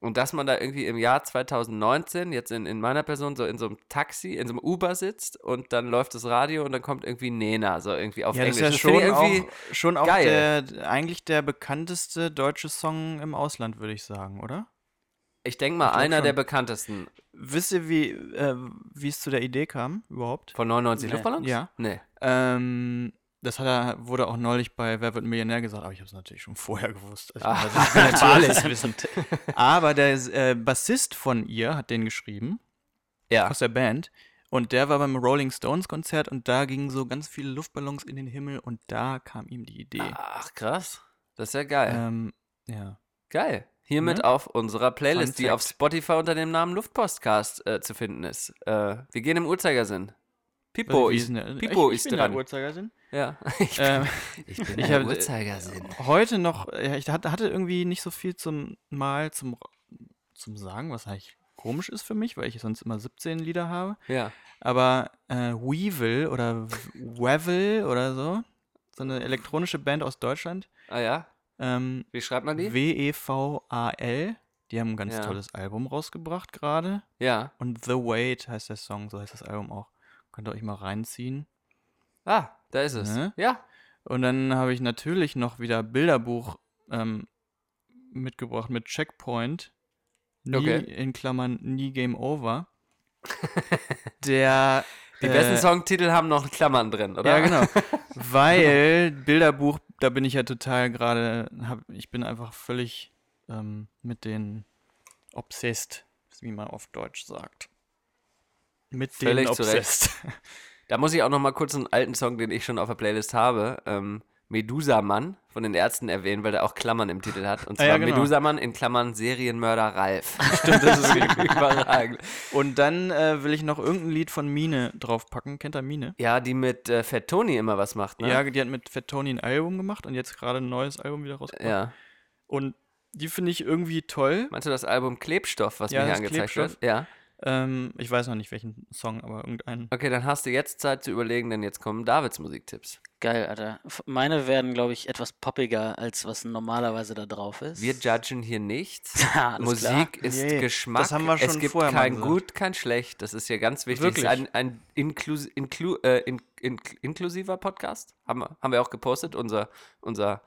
[SPEAKER 3] Und dass man da irgendwie im Jahr 2019, jetzt in, in meiner Person, so in so einem Taxi, in so einem Uber sitzt und dann läuft das Radio und dann kommt irgendwie Nena, so irgendwie auf
[SPEAKER 2] Ja, das
[SPEAKER 3] Englisch.
[SPEAKER 2] ist ja schon
[SPEAKER 3] ich irgendwie
[SPEAKER 2] auch, schon auch
[SPEAKER 3] geil.
[SPEAKER 2] der, eigentlich der bekannteste deutsche Song im Ausland, würde ich sagen, oder?
[SPEAKER 3] ich denke mal,
[SPEAKER 2] glaub
[SPEAKER 3] einer
[SPEAKER 2] schon.
[SPEAKER 3] der bekanntesten
[SPEAKER 2] Wisst ihr, wie, äh, es zu der Idee kam überhaupt?
[SPEAKER 3] von 99
[SPEAKER 4] Nee.
[SPEAKER 3] Luftballons?
[SPEAKER 2] Ja.
[SPEAKER 3] Nee.
[SPEAKER 2] Ähm, das hat er, wurde auch neulich bei Wer wird Millionär gesagt, aber ich habe es natürlich schon vorher gewusst. Also,
[SPEAKER 3] Ah,
[SPEAKER 2] ich will natürlich alles wissen. Aber der äh, Bassist von ihr hat den geschrieben,
[SPEAKER 3] Ja.
[SPEAKER 2] aus der Band. Und der war beim Rolling Stones Konzert und da gingen so ganz viele Luftballons in den Himmel und da kam ihm die Idee.
[SPEAKER 3] Ach, krass. Das ist ja geil.
[SPEAKER 2] Ähm, ja.
[SPEAKER 3] Geil. Hiermit
[SPEAKER 2] Ne?
[SPEAKER 3] auf unserer Playlist, die auf. Spotify unter dem Namen Luftpostcast äh, zu finden ist. Äh, wir gehen im Uhrzeigersinn. Pipo ist, Pipo
[SPEAKER 2] ich,
[SPEAKER 3] ist
[SPEAKER 2] ich bin
[SPEAKER 3] dran.
[SPEAKER 2] Der Uhrzeigersinn.
[SPEAKER 3] Ja, ich bin,
[SPEAKER 2] Ähm,
[SPEAKER 3] ich bin
[SPEAKER 2] ich hab, äh,
[SPEAKER 3] Uhrzeigersinn.
[SPEAKER 2] heute noch, ich hatte, hatte irgendwie nicht so viel zum Mal zum, zum Sagen, was eigentlich komisch ist für mich, weil ich sonst immer 17 Lieder habe.
[SPEAKER 3] Ja.
[SPEAKER 2] Aber äh, Weevil oder Wevel oder so, so eine elektronische Band aus Deutschland,
[SPEAKER 3] Ah ja?
[SPEAKER 2] ähm,
[SPEAKER 3] Wie schreibt man die?
[SPEAKER 2] W-E-V-A-L, die haben ein ganz
[SPEAKER 3] Ja.
[SPEAKER 2] tolles Album rausgebracht gerade.
[SPEAKER 3] Ja.
[SPEAKER 2] Und The Wait heißt der Song, so heißt das Album auch. Könnt ihr euch mal reinziehen.
[SPEAKER 3] Ah, da ist es.
[SPEAKER 2] Ne?
[SPEAKER 3] Ja.
[SPEAKER 2] Und dann habe ich natürlich noch wieder Bilderbuch ähm, mitgebracht mit Checkpoint. Nie,
[SPEAKER 3] Okay.
[SPEAKER 2] in Klammern, nie Game Over. Der.
[SPEAKER 3] Die
[SPEAKER 2] äh,
[SPEAKER 3] besten Songtitel haben noch Klammern drin, oder?
[SPEAKER 2] Ja, genau. Weil Bilderbuch, da bin ich ja total gerade, ich bin einfach völlig ähm, mit den obsessed, wie man auf Deutsch sagt. Mit
[SPEAKER 3] Völlig
[SPEAKER 2] den obsessed.
[SPEAKER 3] Da muss ich auch noch mal kurz einen alten Song, den ich schon auf der Playlist habe, ähm, Medusa Mann von den Ärzten erwähnen, weil der auch Klammern im Titel hat. Und
[SPEAKER 2] Ah,
[SPEAKER 3] zwar
[SPEAKER 2] ja, genau.
[SPEAKER 3] Medusa Mann in Klammern Serienmörder Ralf. Stimmt, das ist überragend.
[SPEAKER 2] Und dann äh, will ich noch irgendein Lied von Mine draufpacken. Kennt ihr Mine?
[SPEAKER 3] Ja, die mit äh, Fat Tony immer was macht, ne?
[SPEAKER 2] Ja, die hat mit Fat Tony ein Album gemacht und jetzt gerade ein neues Album wieder rausgebracht.
[SPEAKER 3] ja.
[SPEAKER 2] Und die finde ich irgendwie toll.
[SPEAKER 3] Meinst du das Album Klebstoff, was
[SPEAKER 2] Ja,
[SPEAKER 3] mir hier angezeigt
[SPEAKER 2] Klebstoff.
[SPEAKER 3] wird? Ja.
[SPEAKER 2] Ähm, ich weiß noch nicht welchen Song, aber irgendeinen.
[SPEAKER 3] Okay, dann hast du jetzt Zeit zu überlegen, denn jetzt kommen Davids Musiktipps.
[SPEAKER 4] Geil, Alter. Meine werden, glaube ich, etwas poppiger, als was normalerweise da drauf ist.
[SPEAKER 3] Wir judgen hier nichts.
[SPEAKER 4] Ja,
[SPEAKER 3] Musik
[SPEAKER 4] klar.
[SPEAKER 3] ist
[SPEAKER 2] Nee,
[SPEAKER 3] Geschmack.
[SPEAKER 2] das haben wir
[SPEAKER 3] es
[SPEAKER 2] schon
[SPEAKER 3] gibt
[SPEAKER 2] vorher
[SPEAKER 3] kein
[SPEAKER 2] gesagt.
[SPEAKER 3] Gut, kein Schlecht. Das ist ja ganz wichtig.
[SPEAKER 2] Wirklich?
[SPEAKER 3] Es ist ein, ein inklus, inklu, äh, in, in, inklusiver Podcast. Haben, wir- haben wir auch gepostet. Unser, unser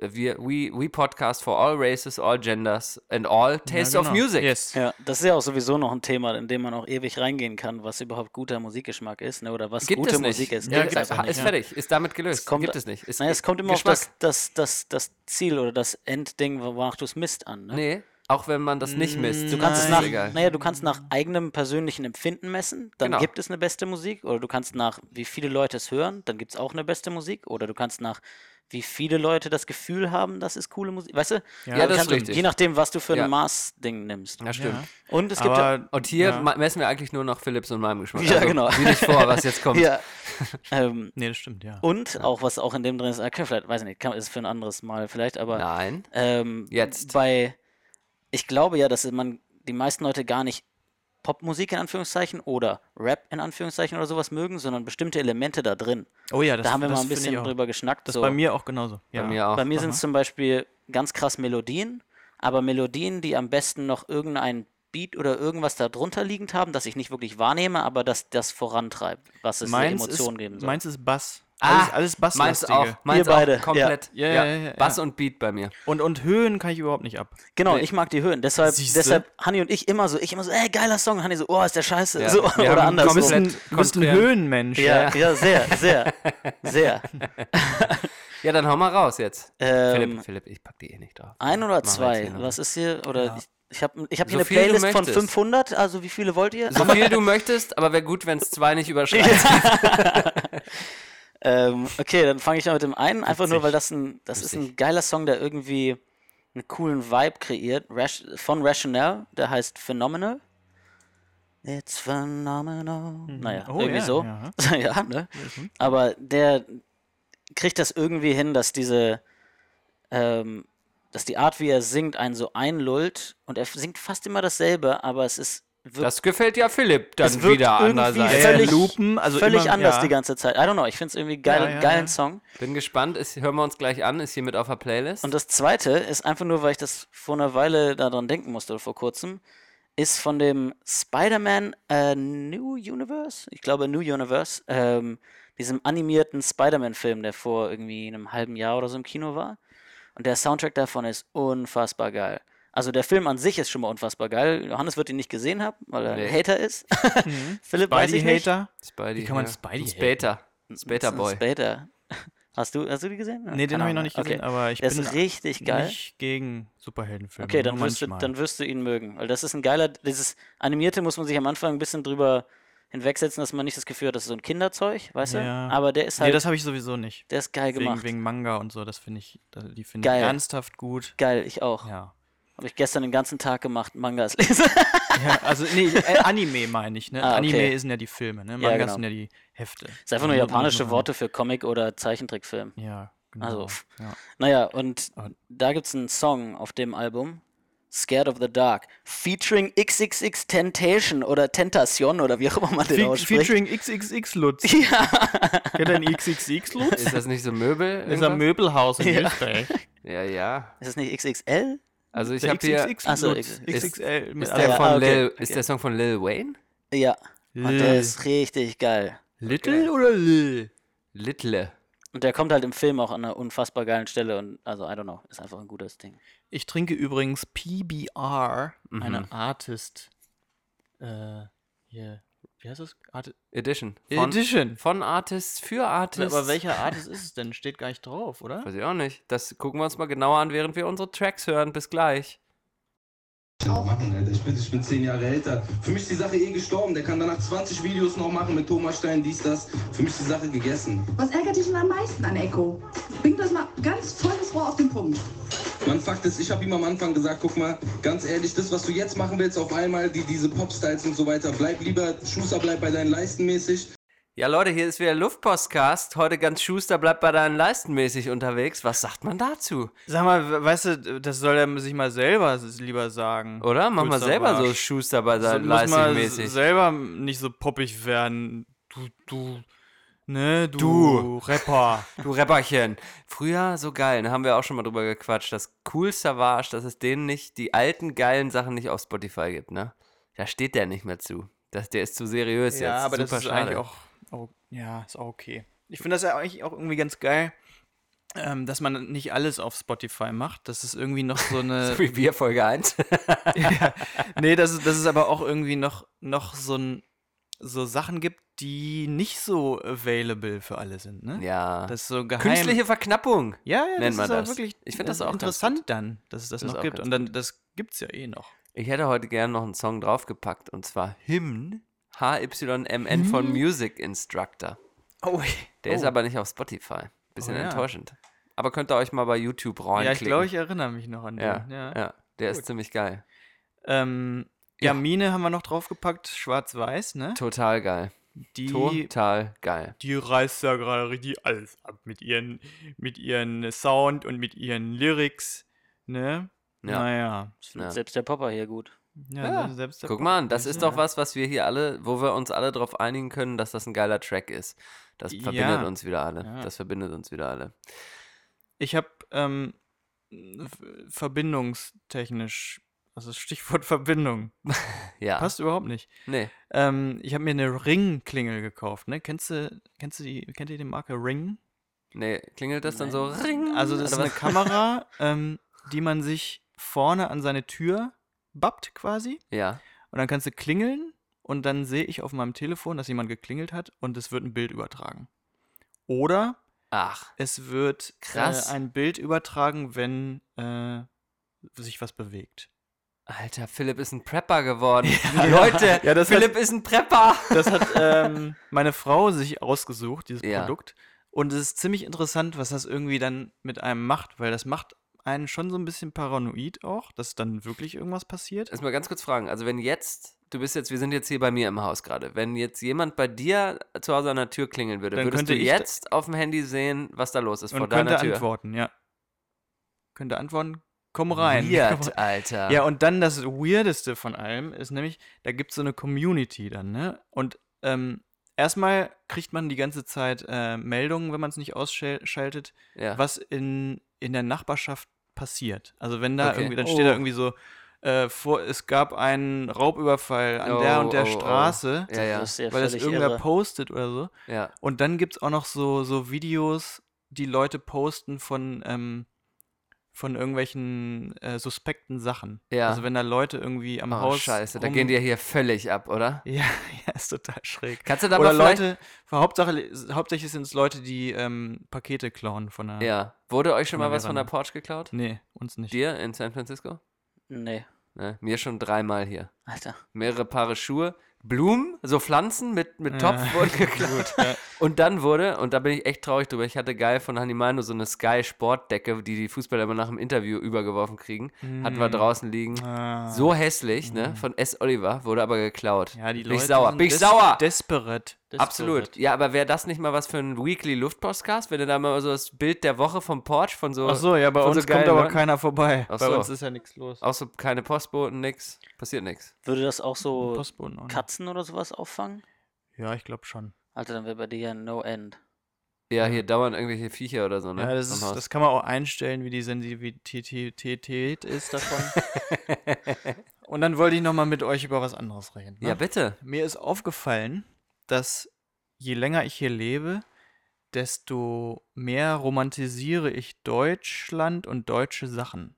[SPEAKER 3] wir, we, we Podcast for all races, all genders and all tastes
[SPEAKER 2] Ja,
[SPEAKER 3] of
[SPEAKER 2] genau.
[SPEAKER 3] music.
[SPEAKER 2] Yes.
[SPEAKER 4] Ja, das ist ja auch sowieso noch ein Thema, in dem man auch ewig reingehen kann, was überhaupt guter Musikgeschmack ist, ne? oder was
[SPEAKER 3] Gibt
[SPEAKER 4] gute
[SPEAKER 3] es nicht.
[SPEAKER 4] Musik ist.
[SPEAKER 3] Ja, ist,
[SPEAKER 4] einfach nicht,
[SPEAKER 3] ist fertig. Ist damit gelöst.
[SPEAKER 4] Es kommt-
[SPEAKER 3] gibt es nicht. Ist
[SPEAKER 4] Naja, es kommt immer auf
[SPEAKER 3] Geschmack.
[SPEAKER 4] das, das, das, das Ziel oder das Endding, wonach du es misst an. Ne?
[SPEAKER 3] Nee, auch wenn man das nicht misst.
[SPEAKER 4] Du kannst es
[SPEAKER 3] ist
[SPEAKER 4] nach,
[SPEAKER 3] egal.
[SPEAKER 4] naja, du kannst nach eigenem persönlichen Empfinden messen, dann
[SPEAKER 3] Genau.
[SPEAKER 4] gibt es eine beste Musik. Oder du kannst nach, wie viele Leute es hören, dann gibt es auch eine beste Musik. Oder du kannst nach, wie viele Leute das Gefühl haben, das ist coole Musik. Weißt du?
[SPEAKER 3] Ja,
[SPEAKER 4] Du
[SPEAKER 3] das ist richtig.
[SPEAKER 4] Je nachdem, was du für
[SPEAKER 3] Ja.
[SPEAKER 4] ein Maßding nimmst.
[SPEAKER 3] Ja, stimmt.
[SPEAKER 2] Ja.
[SPEAKER 4] Und es gibt ja,
[SPEAKER 2] Aber
[SPEAKER 3] Und hier
[SPEAKER 2] Ja.
[SPEAKER 3] messen wir eigentlich nur nach Philips und meinem Geschmack.
[SPEAKER 4] Ja,
[SPEAKER 3] also,
[SPEAKER 4] genau.
[SPEAKER 3] Sieh dich vor, was jetzt kommt.
[SPEAKER 4] ja ähm,
[SPEAKER 2] nee, das stimmt, ja.
[SPEAKER 4] und auch was auch in dem drin ist, okay, vielleicht, weiß ich nicht, kann, ist für ein anderes Mal vielleicht, aber
[SPEAKER 3] Nein.
[SPEAKER 4] ähm,
[SPEAKER 3] Jetzt.
[SPEAKER 4] bei, ich glaube ja, dass man die meisten Leute gar nicht Popmusik in Anführungszeichen oder Rap in Anführungszeichen oder sowas mögen, sondern bestimmte Elemente da drin.
[SPEAKER 2] Oh ja, das
[SPEAKER 4] da haben wir
[SPEAKER 2] das
[SPEAKER 4] mal ein bisschen
[SPEAKER 2] auch.
[SPEAKER 4] drüber geschnackt.
[SPEAKER 2] Das
[SPEAKER 4] so.
[SPEAKER 2] ist bei mir auch genauso. Ja.
[SPEAKER 3] Bei mir auch.
[SPEAKER 4] Bei mir sind es zum Beispiel ganz krass Melodien, aber Melodien, die am besten noch irgendein Beat oder irgendwas da drunter liegend haben, das ich nicht wirklich wahrnehme, aber das das vorantreibt, was es
[SPEAKER 2] Meins
[SPEAKER 4] Emotionen geben soll.
[SPEAKER 2] meins ist Bass.
[SPEAKER 3] Ah,
[SPEAKER 2] alles, alles
[SPEAKER 3] Meins
[SPEAKER 2] Basslastige.
[SPEAKER 3] auch. Meins
[SPEAKER 4] Ihr beide,
[SPEAKER 3] auch komplett.
[SPEAKER 2] Ja. Ja, ja, ja, ja.
[SPEAKER 3] Bass und Beat bei mir.
[SPEAKER 2] Und, und Höhen kann ich überhaupt nicht ab.
[SPEAKER 4] Genau,
[SPEAKER 3] Nee.
[SPEAKER 4] ich mag die Höhen. Deshalb,
[SPEAKER 2] Siehste?
[SPEAKER 4] deshalb Hanni und ich immer so, ich immer so, ey, geiler Song. Hanni so, oh, ist der scheiße.
[SPEAKER 3] Ja,
[SPEAKER 4] So,
[SPEAKER 3] wir
[SPEAKER 4] oder andersrum.
[SPEAKER 2] Du bist ein, bist ein. Höhenmensch.
[SPEAKER 4] Ja, ja, sehr, sehr, sehr.
[SPEAKER 3] Ja, dann hau mal raus jetzt.
[SPEAKER 4] Ähm,
[SPEAKER 3] Philipp, Philipp, ich pack die eh nicht drauf.
[SPEAKER 4] ein oder
[SPEAKER 3] jetzt
[SPEAKER 4] zwei? Was ist hier? Oder ich, ich habe ich hab hier
[SPEAKER 3] So
[SPEAKER 4] eine Playlist von
[SPEAKER 3] möchtest.
[SPEAKER 4] 500. Also wie viele wollt ihr?
[SPEAKER 3] So viel du möchtest, aber wäre gut, wenn es zwei nicht überschreitet.
[SPEAKER 4] Ähm, okay, dann fange ich mal mit dem einen, einfach nur, weil das ein, das ist ein geiler Song, der irgendwie einen coolen Vibe kreiert. Rash, von Rationale, der heißt Phenomenal. It's phenomenal. Naja,
[SPEAKER 2] Oh,
[SPEAKER 4] irgendwie
[SPEAKER 2] ja,
[SPEAKER 4] so.
[SPEAKER 2] ja.
[SPEAKER 4] Ja, ne? Aber der kriegt das irgendwie hin, dass diese, ähm, dass die Art, wie er singt, einen so einlullt und er singt fast immer dasselbe, aber es ist
[SPEAKER 3] Das gefällt ja Philipp dann wieder
[SPEAKER 2] ja,
[SPEAKER 4] völlig,
[SPEAKER 2] Lupen, also
[SPEAKER 4] völlig
[SPEAKER 2] immer-
[SPEAKER 4] anders
[SPEAKER 2] ja.
[SPEAKER 4] die ganze Zeit. I don't know, ich finde es irgendwie geil,
[SPEAKER 2] Ja, ja,
[SPEAKER 4] geilen
[SPEAKER 2] ja.
[SPEAKER 4] Song.
[SPEAKER 3] Bin gespannt, ist, hören wir uns gleich an, ist hier mit auf der Playlist.
[SPEAKER 4] Und das zweite ist einfach nur, weil ich das vor einer Weile daran denken musste, oder vor kurzem, ist von dem Spider-Man äh, New Universe, ich glaube New Universe, ähm, diesem animierten Spider-Man-Film, der vor irgendwie einem halben Jahr oder so im Kino war. Und der Soundtrack davon ist unfassbar geil. Also der Film an sich ist schon mal unfassbar geil. Johannes wird ihn nicht gesehen haben, weil er
[SPEAKER 3] Nee.
[SPEAKER 4] ein Hater ist. Philipp weiß ich nicht.
[SPEAKER 2] Spidey-Hater?
[SPEAKER 3] Spidey,
[SPEAKER 2] Wie kann man
[SPEAKER 3] ja.
[SPEAKER 2] Spidey
[SPEAKER 3] Spater. Spater Boy.
[SPEAKER 4] Später. Hast du, hast du die gesehen?
[SPEAKER 2] Nee, den habe ich noch nicht gesehen,
[SPEAKER 4] Okay.
[SPEAKER 2] aber ich
[SPEAKER 4] Der
[SPEAKER 2] bin
[SPEAKER 4] ist richtig geil.
[SPEAKER 2] nicht gegen Superheldenfilme.
[SPEAKER 4] Okay, dann wirst, du, dann wirst du ihn mögen. Weil das ist ein geiler, dieses Animierte muss man sich am Anfang ein bisschen drüber hinwegsetzen, dass man nicht das Gefühl hat, das ist so ein Kinderzeug, weißt
[SPEAKER 2] Ja.
[SPEAKER 4] du? Aber der ist
[SPEAKER 2] Nee,
[SPEAKER 4] halt,
[SPEAKER 2] das habe ich sowieso nicht.
[SPEAKER 4] der ist geil
[SPEAKER 2] Wegen,
[SPEAKER 4] gemacht.
[SPEAKER 2] wegen Manga und so, das finde ich, die finde ich ernsthaft gut.
[SPEAKER 4] Geil, ich auch.
[SPEAKER 2] Ja.
[SPEAKER 4] Habe ich gestern den ganzen Tag gemacht, Mangas lesen.
[SPEAKER 2] ja also, nee, äh, Anime meine ich, ne?
[SPEAKER 4] Ah,
[SPEAKER 2] Anime
[SPEAKER 4] okay.
[SPEAKER 2] sind ja die Filme, ne? Manga
[SPEAKER 4] genau.
[SPEAKER 2] sind ja die Hefte.
[SPEAKER 4] ist einfach nur japanische
[SPEAKER 2] nur-
[SPEAKER 4] Worte für Comic oder Zeichentrickfilm.
[SPEAKER 2] Ja, genau.
[SPEAKER 4] Also,
[SPEAKER 2] ja.
[SPEAKER 4] Naja, und
[SPEAKER 2] Und-
[SPEAKER 4] da gibt es einen Song auf dem Album, Scared of the Dark, featuring XXX Tentation oder Tentation oder wie auch immer man den
[SPEAKER 2] Fe
[SPEAKER 4] ausspricht.
[SPEAKER 2] featuring XXX Lutz.
[SPEAKER 4] Ja,
[SPEAKER 2] Kennt ihr einen XXX Lutz?
[SPEAKER 3] Ist das nicht so Möbel?
[SPEAKER 2] Das ist ein
[SPEAKER 3] irgendwas?
[SPEAKER 2] Möbelhaus in
[SPEAKER 4] Ja.
[SPEAKER 2] Österreich.
[SPEAKER 3] Ja, ja.
[SPEAKER 4] ist das nicht XXL?
[SPEAKER 3] Also ich habe hier.
[SPEAKER 2] XXX
[SPEAKER 4] Ach so,
[SPEAKER 2] Lutz.
[SPEAKER 4] X-
[SPEAKER 2] XXL. mit-
[SPEAKER 3] Ist der,
[SPEAKER 4] ja,
[SPEAKER 3] von
[SPEAKER 4] ah, okay,
[SPEAKER 3] Lil,
[SPEAKER 4] okay.
[SPEAKER 3] ist der Song von Lil Wayne?
[SPEAKER 4] Ja. Und der
[SPEAKER 2] Lil.
[SPEAKER 4] ist richtig geil.
[SPEAKER 2] Little oder Lil?
[SPEAKER 3] Little.
[SPEAKER 4] Und der kommt halt im Film auch an einer unfassbar geilen Stelle und also I don't know, ist einfach ein gutes Ding.
[SPEAKER 2] Ich trinke übrigens PBR,
[SPEAKER 3] Mhm.
[SPEAKER 2] eine Artist. Äh, hier. Wie heißt das? Art
[SPEAKER 3] Edition. Von,
[SPEAKER 2] Edition.
[SPEAKER 3] von Artists für Artists.
[SPEAKER 2] Aber welcher Artist ist es denn? Steht gar nicht drauf, oder?
[SPEAKER 3] Weiß ich auch nicht. Das gucken wir uns mal genauer an, während wir unsere Tracks hören. Bis gleich.
[SPEAKER 6] Machen, Alter. Ich bin, ich bin zehn Jahre älter. Für mich ist die Sache eh gestorben. Der kann danach 20 Videos noch machen mit Thomas Stein, dies, das. Für mich ist die Sache gegessen.
[SPEAKER 7] Was ärgert dich denn am meisten an Echo? Bring das mal ganz volles Rohr auf den Punkt.
[SPEAKER 6] Man Fakt ist, ich habe ihm am Anfang gesagt, guck mal, ganz ehrlich, das, was du jetzt machen willst, auf einmal, die, diese Popstyles und so weiter, bleib lieber, Schuster, bleib bei deinen Leisten mäßig.
[SPEAKER 3] Ja, Leute, hier ist wieder Luftpostcast. Heute ganz Schuster bleibt bei deinen Leisten mäßig unterwegs. Was sagt man dazu?
[SPEAKER 2] Sag mal, we- weißt du, das soll er sich mal selber lieber sagen.
[SPEAKER 3] Oder? Mach mal selber so
[SPEAKER 2] Barsch.
[SPEAKER 3] Schuster bei
[SPEAKER 2] So,
[SPEAKER 3] deinen
[SPEAKER 2] muss
[SPEAKER 3] Leisten
[SPEAKER 2] mal
[SPEAKER 3] mäßig.
[SPEAKER 2] selber nicht so poppig werden. Du, du, ne, du,
[SPEAKER 3] Du.
[SPEAKER 2] Rapper.
[SPEAKER 3] Du Rapperchen. Früher so geil, da haben wir auch schon mal drüber gequatscht. Das coolste war, dass es denen nicht, die alten geilen Sachen nicht auf Spotify gibt, ne? Da steht der nicht mehr zu. Das, der ist zu seriös jetzt.
[SPEAKER 2] ja, aber
[SPEAKER 3] Super
[SPEAKER 2] das ist
[SPEAKER 3] schade.
[SPEAKER 2] eigentlich auch, auch, ja, ist auch okay. Ich finde das ja eigentlich auch irgendwie ganz geil, ähm, dass man nicht alles auf Spotify macht. Das ist irgendwie noch so eine.
[SPEAKER 3] So wie wir Folge 1.
[SPEAKER 2] ja, nee, das ist, das ist aber auch irgendwie noch, noch so ein so Sachen gibt, die nicht so available für alle sind, ne?
[SPEAKER 3] Ja.
[SPEAKER 2] Das ist so geheim.
[SPEAKER 3] Künstliche Verknappung.
[SPEAKER 2] ja, ja,
[SPEAKER 3] nennt
[SPEAKER 2] das
[SPEAKER 3] man
[SPEAKER 2] ist
[SPEAKER 3] das.
[SPEAKER 2] wirklich
[SPEAKER 3] Ich find das
[SPEAKER 2] äh,
[SPEAKER 3] auch
[SPEAKER 2] interessant dann, dass es das,
[SPEAKER 3] Das ist
[SPEAKER 2] noch gibt. Und dann, das gibt's ja eh noch.
[SPEAKER 3] Ich hätte heute gern noch einen Song draufgepackt und zwar Hymn. HYMN von Music Instructor.
[SPEAKER 2] Oh,
[SPEAKER 3] Der ist aber nicht auf Spotify. Bisschen
[SPEAKER 2] Oh ja.
[SPEAKER 3] enttäuschend. Aber könnt ihr euch mal bei YouTube reinklicken.
[SPEAKER 2] Ja, ich glaube, ich erinnere mich noch an den.
[SPEAKER 3] Ja,
[SPEAKER 2] ja.
[SPEAKER 3] ja. der ist
[SPEAKER 2] Gut.
[SPEAKER 3] ziemlich geil.
[SPEAKER 2] Ähm,
[SPEAKER 3] Ja.
[SPEAKER 2] Mine haben wir noch draufgepackt, schwarz-weiß, ne?
[SPEAKER 3] Total geil.
[SPEAKER 2] Die,
[SPEAKER 3] Total geil.
[SPEAKER 2] die reißt ja gerade richtig alles ab mit ihren, mit ihren Sound und mit ihren Lyrics, ne?
[SPEAKER 3] Ja.
[SPEAKER 2] Naja.
[SPEAKER 3] Ja.
[SPEAKER 4] selbst der Popper hier gut.
[SPEAKER 2] Ja,
[SPEAKER 3] Ja,
[SPEAKER 2] se- selbst der
[SPEAKER 3] Guck
[SPEAKER 2] Pop-
[SPEAKER 3] mal an, das
[SPEAKER 2] Ja.
[SPEAKER 3] ist doch was, was wir hier alle, wo wir uns alle darauf einigen können, dass das ein geiler Track ist. Das
[SPEAKER 2] Ja.
[SPEAKER 3] verbindet uns wieder alle.
[SPEAKER 2] Ja.
[SPEAKER 3] Das verbindet uns wieder alle.
[SPEAKER 2] Ich habe ähm, verbindungstechnisch, also Stichwort Verbindung,
[SPEAKER 3] Ja.
[SPEAKER 2] passt überhaupt nicht.
[SPEAKER 3] Nee.
[SPEAKER 2] Ähm, ich habe mir eine Ring-Klingel gekauft, ne? Kennst du, kennst du die, kennt ihr die Marke Ring?
[SPEAKER 3] Nee, klingelt das dann so ring?
[SPEAKER 2] Also das ist eine? Kamera, ähm, die man sich vorne an seine Tür bappt quasi.
[SPEAKER 3] Ja.
[SPEAKER 2] Und dann kannst du klingeln und dann sehe ich auf meinem Telefon, dass jemand geklingelt hat und es wird ein Bild übertragen. Oder
[SPEAKER 3] Ach,
[SPEAKER 2] es wird
[SPEAKER 3] Krass.
[SPEAKER 2] Äh, ein Bild übertragen, wenn äh, sich was bewegt.
[SPEAKER 3] Alter, Philipp ist ein Prepper geworden. Leute,
[SPEAKER 2] Ja,
[SPEAKER 3] Philipp ist ein Prepper.
[SPEAKER 2] Das hat ähm, meine Frau sich ausgesucht, dieses
[SPEAKER 3] Ja.
[SPEAKER 2] Produkt. Und es ist ziemlich interessant, was das irgendwie dann mit einem macht, weil das macht einen schon so ein bisschen paranoid auch, dass dann wirklich irgendwas passiert.
[SPEAKER 3] Lass mal ganz kurz fragen. Also wenn jetzt, du bist jetzt, wir sind jetzt hier bei mir im Haus gerade. Wenn jetzt jemand bei dir zu Hause an der Tür klingeln würde,
[SPEAKER 2] Dann
[SPEAKER 3] würdest du
[SPEAKER 2] könnte
[SPEAKER 3] jetzt auf dem Handy sehen, was da los ist vor
[SPEAKER 2] Und
[SPEAKER 3] deiner
[SPEAKER 2] könnte
[SPEAKER 3] Tür?
[SPEAKER 2] antworten, ja. Könnte antworten, komm rein.
[SPEAKER 3] Weird. Alter.
[SPEAKER 2] Ja, und dann das Weirdeste von allem ist nämlich, da gibt es so eine Community dann, ne? Und ähm, erstmal kriegt man die ganze Zeit äh, Meldungen, wenn man es nicht ausschaltet,
[SPEAKER 3] ja.
[SPEAKER 2] was in, in der Nachbarschaft passiert. Also wenn da
[SPEAKER 3] Okay.
[SPEAKER 2] irgendwie, dann steht da
[SPEAKER 4] Oh.
[SPEAKER 2] irgendwie so, äh, vor, es gab einen Raubüberfall an der
[SPEAKER 3] Oh,
[SPEAKER 2] und der
[SPEAKER 3] oh, oh.
[SPEAKER 2] Straße,
[SPEAKER 3] Ja, ja.
[SPEAKER 4] Das
[SPEAKER 2] weil das irgendwer
[SPEAKER 4] irre.
[SPEAKER 2] postet oder so.
[SPEAKER 3] ja.
[SPEAKER 2] Und dann gibt es auch noch so, so Videos, die Leute posten von, ähm, von irgendwelchen äh, suspekten Sachen.
[SPEAKER 3] Ja.
[SPEAKER 2] Also wenn da Leute irgendwie am
[SPEAKER 3] Oh,
[SPEAKER 2] Haus.
[SPEAKER 3] scheiße, da
[SPEAKER 2] rum-
[SPEAKER 3] gehen die ja hier völlig ab, oder?
[SPEAKER 2] Ja, ja, ist total schräg.
[SPEAKER 3] Kannst du da
[SPEAKER 2] Oder
[SPEAKER 3] mal vielleicht...
[SPEAKER 2] Leute, Hauptsache, hauptsächlich sind es Leute, die ähm, Pakete klauen von der.
[SPEAKER 3] Ja. Wurde euch schon mal was von der. Porch geklaut?
[SPEAKER 2] Nee, uns nicht.
[SPEAKER 3] Dir in San Francisco?
[SPEAKER 4] Nee,
[SPEAKER 3] Ne? Mir schon dreimal hier.
[SPEAKER 4] Alter.
[SPEAKER 3] Mehrere Paare Schuhe. Blumen, so Pflanzen mit, mit Topf
[SPEAKER 2] Ja.
[SPEAKER 3] wurden geklaut.
[SPEAKER 2] ja.
[SPEAKER 3] Und dann wurde, und da bin ich echt traurig drüber, ich hatte geil von Hanimano so eine Sky-Sportdecke, die die Fußballer immer nach dem Interview übergeworfen kriegen. Hatten wir
[SPEAKER 2] Mm.
[SPEAKER 3] draußen liegen.
[SPEAKER 2] Ah.
[SPEAKER 3] So hässlich, ne? Von S. Oliver, wurde aber geklaut.
[SPEAKER 2] Ja, die
[SPEAKER 3] bin
[SPEAKER 2] Leute
[SPEAKER 3] ich sauer. Bin ich
[SPEAKER 2] des-
[SPEAKER 3] sauer!
[SPEAKER 2] Desperate.
[SPEAKER 3] Absolut. Ja, aber wäre das nicht mal was für ein Weekly Luftpostcast, wenn du da mal so das Bild der Woche vom Porch von so.
[SPEAKER 2] Ach so, ja, bei uns
[SPEAKER 3] so
[SPEAKER 2] kommt aber
[SPEAKER 3] Leuten?
[SPEAKER 2] keiner vorbei.
[SPEAKER 3] Ach
[SPEAKER 2] bei
[SPEAKER 3] so.
[SPEAKER 2] uns ist ja nichts los.
[SPEAKER 3] Auch so keine Postboten, nix. Passiert nix.
[SPEAKER 4] Würde das auch so
[SPEAKER 2] Postboten auch.
[SPEAKER 4] Katzen oder sowas auffangen?
[SPEAKER 2] Ja, ich glaube schon.
[SPEAKER 4] Alter, dann wäre bei dir ja no end.
[SPEAKER 3] Ja, hier dauern irgendwelche Viecher oder so, ne?
[SPEAKER 2] Ja, das, ist, das kann man auch einstellen, wie die Sensitivität ist davon. Und dann wollte ich nochmal mit euch über was anderes reden. Ne?
[SPEAKER 3] ja, bitte.
[SPEAKER 2] Mir ist aufgefallen, dass je länger ich hier lebe, desto mehr romantisiere ich Deutschland und deutsche Sachen.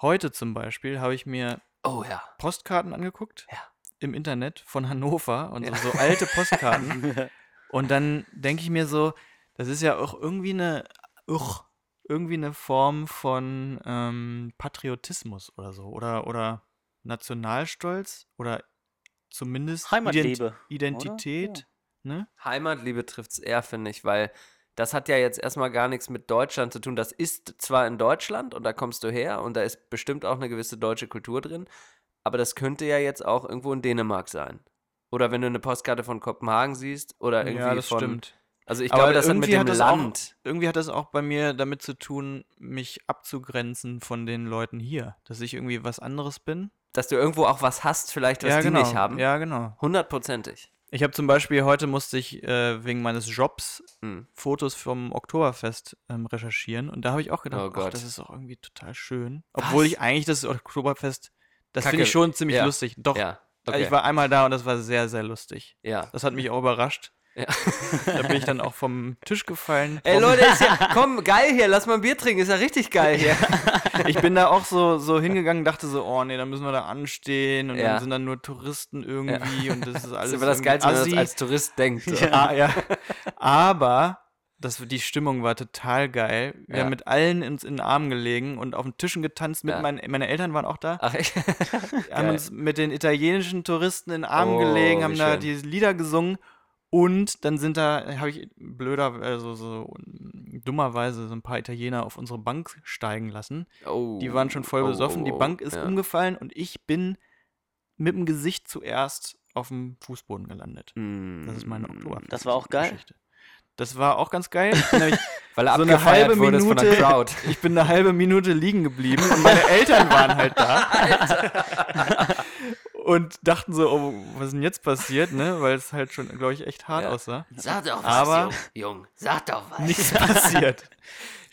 [SPEAKER 2] Heute zum Beispiel habe ich mir
[SPEAKER 3] Oh ja.
[SPEAKER 2] Postkarten angeguckt
[SPEAKER 3] Ja.
[SPEAKER 2] im Internet von Hannover und
[SPEAKER 3] Ja.
[SPEAKER 2] so, so alte Postkarten. und dann denke ich mir so, das ist ja auch irgendwie eine, uch, irgendwie eine Form von ähm, Patriotismus oder so. Oder, oder Nationalstolz oder zumindest Ident
[SPEAKER 4] Heimatliebe.
[SPEAKER 2] Identität. Ne?
[SPEAKER 3] Heimatliebe trifft es eher, finde ich, weil das hat ja jetzt erstmal gar nichts mit Deutschland zu tun. Das ist zwar in Deutschland und da kommst du her und da ist bestimmt auch eine gewisse deutsche Kultur drin, aber das könnte ja jetzt auch irgendwo in Dänemark sein. Oder wenn du eine Postkarte von Kopenhagen siehst oder irgendwie
[SPEAKER 2] Ja, das
[SPEAKER 3] von.
[SPEAKER 2] stimmt.
[SPEAKER 3] Also ich
[SPEAKER 2] Aber
[SPEAKER 3] glaube, das hat mit
[SPEAKER 2] irgendwie
[SPEAKER 3] dem
[SPEAKER 2] hat das
[SPEAKER 3] Land.
[SPEAKER 2] Auch, irgendwie hat das auch bei mir damit zu tun, mich abzugrenzen von den Leuten hier. Dass ich irgendwie was anderes bin.
[SPEAKER 3] Dass du irgendwo auch was hast, vielleicht, was
[SPEAKER 2] ja,
[SPEAKER 3] die
[SPEAKER 2] genau.
[SPEAKER 3] nicht haben.
[SPEAKER 2] Ja, genau.
[SPEAKER 3] Hundertprozentig.
[SPEAKER 2] Ich habe zum Beispiel, heute musste ich äh, wegen meines Jobs
[SPEAKER 3] Hm.
[SPEAKER 2] Fotos vom Oktoberfest ähm, recherchieren. Und da habe ich auch gedacht,
[SPEAKER 3] Oh
[SPEAKER 2] ach,
[SPEAKER 3] Gott.
[SPEAKER 2] das ist auch irgendwie total schön. Obwohl
[SPEAKER 3] Was?
[SPEAKER 2] ich eigentlich das Oktoberfest, das finde ich schon ziemlich
[SPEAKER 3] Ja.
[SPEAKER 2] lustig. Doch,
[SPEAKER 3] Ja. Okay.
[SPEAKER 2] ich war einmal da und das war sehr, sehr lustig.
[SPEAKER 3] ja.
[SPEAKER 2] Das hat mich auch überrascht.
[SPEAKER 3] Ja.
[SPEAKER 2] Da bin ich dann auch vom Tisch gefallen.
[SPEAKER 3] Ey Leute, ist ja, komm, geil hier, lass mal ein Bier trinken, ist ja richtig geil hier.
[SPEAKER 2] ich bin da auch so, so hingegangen, dachte so, oh nee, dann müssen wir da anstehen und
[SPEAKER 3] Ja.
[SPEAKER 2] dann sind dann nur Touristen irgendwie und das ist
[SPEAKER 3] Das
[SPEAKER 2] alles
[SPEAKER 3] ist immer das Geilste, wenn man
[SPEAKER 2] assi.
[SPEAKER 3] das als Tourist denkt. So.
[SPEAKER 2] Ah, ja. Aber das, die Stimmung war total geil. Wir
[SPEAKER 3] Ja.
[SPEAKER 2] haben mit allen uns in den Armen gelegen und auf den Tischen getanzt. Mit
[SPEAKER 3] Ja.
[SPEAKER 2] meinen, meine Eltern waren auch da.
[SPEAKER 3] Ach,
[SPEAKER 2] Wir haben uns mit den italienischen Touristen in den Armen
[SPEAKER 3] Oh,
[SPEAKER 2] gelegen, haben da
[SPEAKER 3] schön.
[SPEAKER 2] die Lieder gesungen. Und dann sind da, habe ich blöder, also so dummerweise so ein paar Italiener auf unsere Bank steigen lassen.
[SPEAKER 3] oh,
[SPEAKER 2] Die waren schon voll
[SPEAKER 3] oh,
[SPEAKER 2] besoffen,
[SPEAKER 3] oh,
[SPEAKER 2] die
[SPEAKER 3] oh,
[SPEAKER 2] Bank ist
[SPEAKER 3] ja.
[SPEAKER 2] umgefallen und ich bin mit dem Gesicht zuerst auf dem Fußboden gelandet. Das ist meine
[SPEAKER 3] Mm.
[SPEAKER 2] Oktober.
[SPEAKER 4] Das war auch geil.
[SPEAKER 2] Geschichte. Das war auch ganz geil.
[SPEAKER 3] Weil er
[SPEAKER 2] so eine halbe
[SPEAKER 3] wurde von der
[SPEAKER 2] Minute,
[SPEAKER 3] Crowd.
[SPEAKER 2] ich bin eine halbe Minute liegen geblieben und meine Eltern waren halt da. und dachten so, oh, was ist denn jetzt passiert, ne? Weil es halt schon, glaube ich, echt hart
[SPEAKER 3] Ja.
[SPEAKER 2] aussah.
[SPEAKER 3] Sag doch
[SPEAKER 2] was, Aber-
[SPEAKER 3] Jung, Jung, sag doch was.
[SPEAKER 2] Nichts passiert.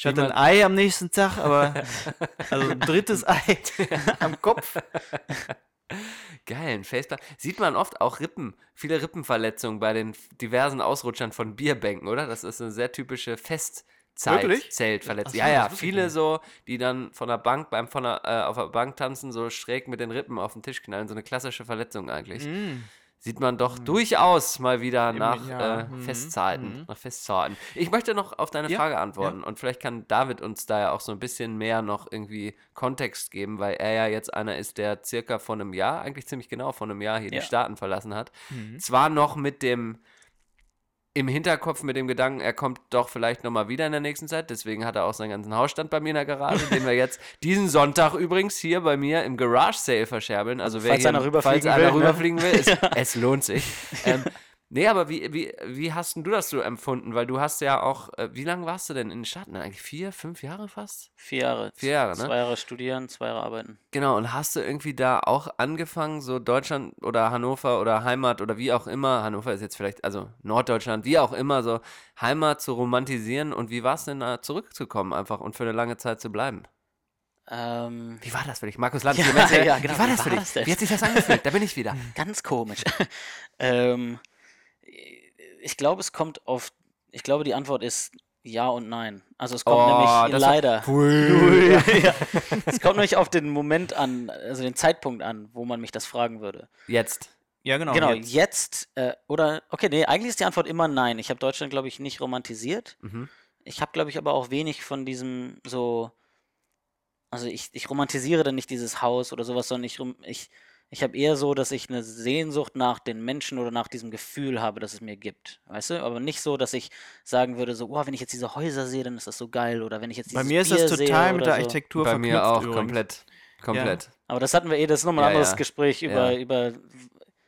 [SPEAKER 2] Ich hatte ein Ei am nächsten Tag, aber also ein drittes Ei am Kopf.
[SPEAKER 3] Geil, ein Facepalm. Sieht man oft auch Rippen, viele Rippenverletzungen bei den diversen Ausrutschern von Bierbänken, oder? Das ist eine sehr typische Festzeit.
[SPEAKER 2] Wirklich?
[SPEAKER 3] Zeltverletzung.
[SPEAKER 2] Ach so,
[SPEAKER 3] ja, ja, viele so, die dann von der Bank, beim von der, äh, auf der Bank tanzen, so schräg mit den Rippen auf den Tisch knallen. So eine klassische Verletzung eigentlich. Sieht man doch durchaus mal wieder nach
[SPEAKER 2] ja,
[SPEAKER 3] äh,
[SPEAKER 2] mhm,
[SPEAKER 3] Festzeiten.
[SPEAKER 2] mhm.
[SPEAKER 3] Nach Festzeiten. Ich möchte noch auf deine
[SPEAKER 2] Ja,
[SPEAKER 3] Frage antworten und vielleicht kann David uns da ja auch so ein bisschen mehr noch irgendwie Kontext geben, weil er ja jetzt einer ist, der circa vor einem Jahr, eigentlich ziemlich genau vor einem Jahr hier
[SPEAKER 4] Ja.
[SPEAKER 3] die Staaten verlassen hat.
[SPEAKER 2] Mhm.
[SPEAKER 3] Zwar noch mit dem im Hinterkopf mit dem Gedanken, er kommt doch vielleicht nochmal wieder in der nächsten Zeit. Deswegen hat er auch seinen ganzen Hausstand bei mir in der Garage, den wir jetzt diesen Sonntag übrigens hier bei mir im Garage Sale verscherbeln. Also wer
[SPEAKER 4] Falls
[SPEAKER 3] hier,
[SPEAKER 4] einer rüberfliegen
[SPEAKER 3] falls einer
[SPEAKER 4] will, ne?
[SPEAKER 3] rüberfliegen will, ist, es lohnt sich. Ähm, nee, aber wie, wie, wie hast denn du das so empfunden? Weil du hast ja auch, äh, wie lange warst du denn in den Staaten? Eigentlich vier, fünf Jahre fast?
[SPEAKER 4] Vier Jahre.
[SPEAKER 3] Vier Jahre, ne?
[SPEAKER 4] Zwei Jahre studieren, zwei Jahre arbeiten.
[SPEAKER 3] Genau, und hast du irgendwie da auch angefangen, so Deutschland oder Hannover oder Heimat oder wie auch immer, Hannover ist jetzt vielleicht, also Norddeutschland, wie auch immer, so Heimat zu romantisieren und wie war es denn da zurückzukommen einfach und für eine lange Zeit zu bleiben?
[SPEAKER 4] Ähm,
[SPEAKER 3] Wie war das für dich? Markus Lanz,
[SPEAKER 4] Ja, ja, genau,
[SPEAKER 3] wie war
[SPEAKER 4] wie
[SPEAKER 3] das für
[SPEAKER 4] war
[SPEAKER 3] dich?
[SPEAKER 4] das?
[SPEAKER 3] Wie hat sich das angefühlt? Da bin ich wieder.
[SPEAKER 4] ganz komisch. ähm, ich glaube, es kommt auf. Ich glaube, die Antwort ist ja und nein. Also es kommt
[SPEAKER 3] Oh,
[SPEAKER 4] nämlich leider.
[SPEAKER 3] Hui.
[SPEAKER 4] ja. Es kommt nämlich auf den Moment an, also den Zeitpunkt an, wo man mich das fragen würde.
[SPEAKER 3] Jetzt.
[SPEAKER 2] Ja, genau.
[SPEAKER 4] genau,
[SPEAKER 2] jetzt.
[SPEAKER 4] jetzt, äh, oder, okay, nee, eigentlich ist die Antwort immer nein. Ich habe Deutschland, glaube ich, nicht romantisiert.
[SPEAKER 3] Mhm.
[SPEAKER 4] Ich habe, glaube ich, aber auch wenig von diesem so, also ich, ich romantisiere dann nicht dieses Haus oder sowas, sondern ich, ich, ich habe eher so, dass ich eine Sehnsucht nach den Menschen oder nach diesem Gefühl habe, das es mir gibt. Weißt du? Aber nicht so, dass ich sagen würde, so, oh, wenn ich jetzt diese Häuser sehe, dann ist das so geil. Oder wenn ich jetzt
[SPEAKER 2] Bei
[SPEAKER 4] dieses
[SPEAKER 2] mir ist
[SPEAKER 4] Bier
[SPEAKER 2] das total mit der
[SPEAKER 4] so.
[SPEAKER 2] Architektur
[SPEAKER 3] Bei
[SPEAKER 2] verknüpft
[SPEAKER 3] mir auch
[SPEAKER 2] übrigens.
[SPEAKER 3] komplett. Komplett.
[SPEAKER 4] Aber das hatten wir eh, das ist nochmal ein
[SPEAKER 3] Ja,
[SPEAKER 4] anderes
[SPEAKER 3] ja.
[SPEAKER 4] Gespräch über,
[SPEAKER 3] Ja.
[SPEAKER 4] über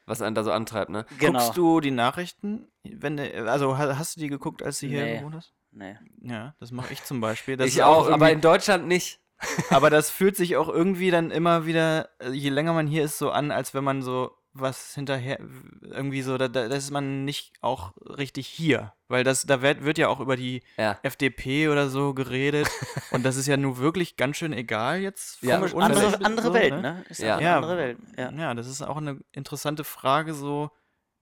[SPEAKER 3] Was einen da so antreibt, ne?
[SPEAKER 4] genau.
[SPEAKER 2] Guckst du die Nachrichten? Wenn, du- also ha- hast du die geguckt, als du hier
[SPEAKER 4] Nee.
[SPEAKER 2] gewohnt hast?
[SPEAKER 4] Nee.
[SPEAKER 2] Ja, das mache ich zum Beispiel. Das
[SPEAKER 3] ich auch, aber in Deutschland nicht.
[SPEAKER 2] Aber das fühlt sich auch irgendwie dann immer wieder, äh, je länger man hier ist, so an, als wenn man so was hinterher, irgendwie so, da, da ist man nicht auch richtig hier. Weil das, da wird, wird ja auch über die
[SPEAKER 3] Ja.
[SPEAKER 2] FDP oder so geredet. und das ist ja nun wirklich ganz schön egal jetzt.
[SPEAKER 3] Ja,
[SPEAKER 2] uns
[SPEAKER 4] andere,
[SPEAKER 2] so,
[SPEAKER 4] andere Welt, ne? Ist
[SPEAKER 3] Ja.
[SPEAKER 2] Ja.
[SPEAKER 4] eine andere Welt. Ja.
[SPEAKER 2] Ja, das ist auch eine interessante Frage, so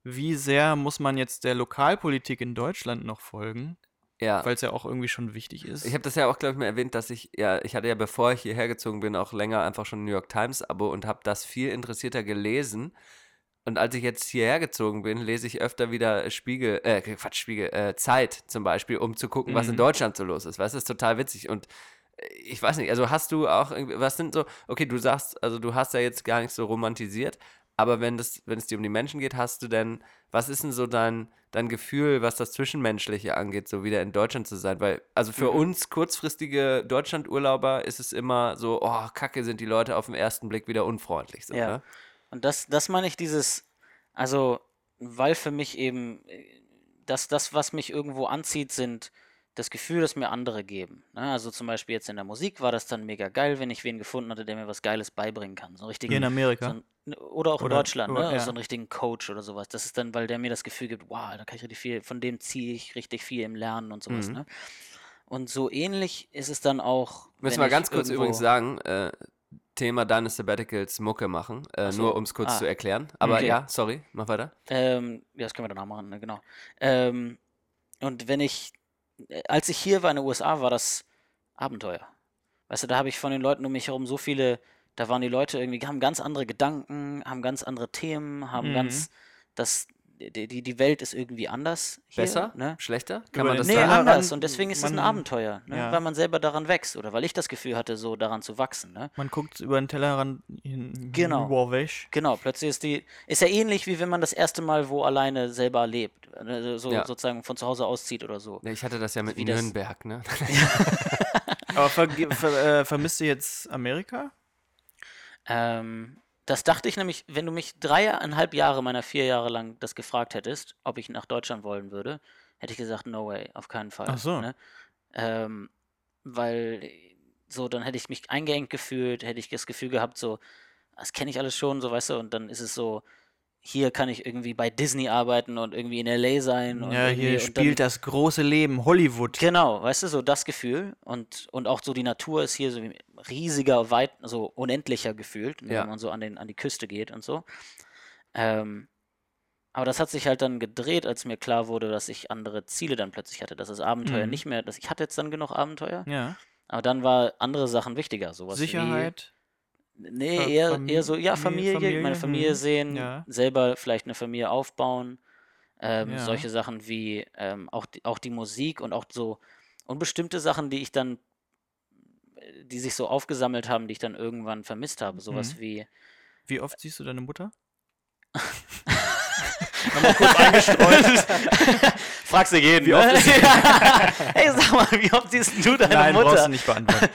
[SPEAKER 2] wie sehr muss man jetzt der Lokalpolitik in Deutschland noch folgen,
[SPEAKER 3] Ja.
[SPEAKER 2] weil es ja auch irgendwie schon wichtig ist.
[SPEAKER 3] Ich habe das ja auch, glaube ich, mal erwähnt, dass ich, ja, ich hatte ja, bevor ich hierher gezogen bin, auch länger einfach schon New York Times-Abo und habe das viel interessierter gelesen. Und als ich jetzt hierher gezogen bin, lese ich öfter wieder Spiegel, äh, Quatsch, Spiegel, äh, Zeit zum Beispiel, um zu gucken, was in
[SPEAKER 2] Mhm.
[SPEAKER 3] Deutschland so los ist. Weißt du, das ist total witzig. Und äh, ich weiß nicht, also hast du auch was sind so, okay, du sagst, also du hast ja jetzt gar nicht so romantisiert, aber wenn das, wenn es dir um die Menschen geht, hast du denn, was ist denn so dein, dein Gefühl, was das Zwischenmenschliche angeht, so wieder in Deutschland zu sein? Weil, also für uns kurzfristige Deutschlandurlauber ist es immer so, oh, kacke, sind die Leute auf den ersten Blick wieder unfreundlich. So,
[SPEAKER 4] Ja.
[SPEAKER 3] ne?
[SPEAKER 4] Und das, das meine ich dieses, also, weil für mich eben, äh, das, das, was mich irgendwo anzieht, sind das Gefühl, das mir andere geben. Ne? Also zum Beispiel jetzt in der Musik war das dann mega geil, wenn ich wen gefunden hatte, der mir was Geiles beibringen kann. So richtigen,
[SPEAKER 2] Hier in Amerika.
[SPEAKER 4] So ein, oder auch in
[SPEAKER 2] Oder-
[SPEAKER 4] Deutschland,
[SPEAKER 2] oder-
[SPEAKER 4] ne?
[SPEAKER 2] ja.
[SPEAKER 4] so einen richtigen Coach oder sowas. Das ist dann, weil der mir das Gefühl gibt, wow, da kann ich richtig viel, von dem ziehe ich richtig viel im Lernen und sowas.
[SPEAKER 3] Mhm.
[SPEAKER 4] Ne? Und so ähnlich ist es dann auch.
[SPEAKER 3] Müssen wir ganz kurz übrigens sagen, äh, Thema deines Sabbaticals Mucke machen, äh,
[SPEAKER 4] so.
[SPEAKER 3] nur um es kurz
[SPEAKER 4] Ah.
[SPEAKER 3] zu erklären. Aber
[SPEAKER 4] Okay.
[SPEAKER 3] ja, sorry, mach weiter.
[SPEAKER 4] Ähm, ja, das können wir danach machen, ne, genau. Ähm, und wenn ich, als ich hier war in den USA, war das Abenteuer. Weißt du, da habe ich von den Leuten um mich herum so viele, da waren die Leute irgendwie, haben ganz andere Gedanken, haben ganz andere Themen, haben
[SPEAKER 2] Mhm.
[SPEAKER 4] ganz, das, die, die, Welt ist irgendwie anders hier,
[SPEAKER 3] Besser?
[SPEAKER 4] ne?
[SPEAKER 3] Schlechter? Kann man das
[SPEAKER 4] Nee,
[SPEAKER 3] sagen?
[SPEAKER 2] Tellerrand,
[SPEAKER 4] anders. Und deswegen ist es ein
[SPEAKER 2] man-
[SPEAKER 4] Abenteuer, ne?
[SPEAKER 2] ja.
[SPEAKER 4] weil man selber daran wächst oder weil ich das Gefühl hatte, so daran zu wachsen. Ne?
[SPEAKER 2] Man guckt über den Tellerrand hin,
[SPEAKER 4] Genau.
[SPEAKER 2] hinüberweg.
[SPEAKER 4] Genau, plötzlich ist die, ist ja ähnlich wie wenn man das erste Mal wo alleine selber lebt, also so
[SPEAKER 3] Ja.
[SPEAKER 4] sozusagen von zu Hause auszieht oder so.
[SPEAKER 3] Ja, Ich hatte das ja mit
[SPEAKER 4] Wie das-
[SPEAKER 3] Nürnberg, ne?
[SPEAKER 2] Aber ver ver äh, vermisst du jetzt Amerika?
[SPEAKER 4] Ähm, das dachte ich nämlich, wenn du mich dreieinhalb Jahre meiner vier Jahre lang das gefragt hättest, ob ich nach Deutschland wollen würde, hätte ich gesagt, no way, auf keinen Fall.
[SPEAKER 2] Ach so.
[SPEAKER 4] Ne? Ähm, weil so, dann hätte ich mich eingeengt gefühlt, hätte ich das Gefühl gehabt, so, das kenne ich alles schon, so weißt du, und dann ist es so, hier kann ich irgendwie bei Disney arbeiten und irgendwie in LA sein.
[SPEAKER 2] Ja, hier
[SPEAKER 4] und dann,
[SPEAKER 2] spielt das große Leben, Hollywood.
[SPEAKER 4] Genau, weißt du, so das Gefühl und, und auch so die Natur ist hier so riesiger, weit, so unendlicher gefühlt,
[SPEAKER 3] Ja.
[SPEAKER 4] wenn man so an, den, an die Küste geht und so. Ähm, aber das hat sich halt dann gedreht, als mir klar wurde, dass ich andere Ziele dann plötzlich hatte, dass das Abenteuer
[SPEAKER 2] Mhm.
[SPEAKER 4] nicht mehr, dass ich hatte jetzt dann genug Abenteuer,
[SPEAKER 2] Ja.
[SPEAKER 4] aber dann war andere Sachen wichtiger, sowas
[SPEAKER 2] Sicherheit.
[SPEAKER 4] wie Nee,
[SPEAKER 2] Fa-
[SPEAKER 4] eher, eher so, ja, Familie,
[SPEAKER 2] Familie,
[SPEAKER 4] meine Familie
[SPEAKER 2] mhm,
[SPEAKER 4] sehen,
[SPEAKER 2] ja.
[SPEAKER 4] selber vielleicht eine Familie aufbauen. Ähm,
[SPEAKER 2] Ja.
[SPEAKER 4] Solche Sachen wie ähm, auch, die, auch die Musik und auch so und bestimmte Sachen, die ich dann, äh, die sich so aufgesammelt haben, die ich dann irgendwann vermisst habe. Sowas
[SPEAKER 2] Mhm.
[SPEAKER 4] wie,
[SPEAKER 2] Wie oft siehst du deine Mutter?
[SPEAKER 4] Nochmal kurz eingestreut. Fragst du jeden,
[SPEAKER 2] Wie
[SPEAKER 4] ne?
[SPEAKER 2] oft ist sie-
[SPEAKER 4] Hey, sag mal, wie oft siehst du deine
[SPEAKER 2] Nein, brauchst
[SPEAKER 4] Mutter?
[SPEAKER 2] du nicht beantworten.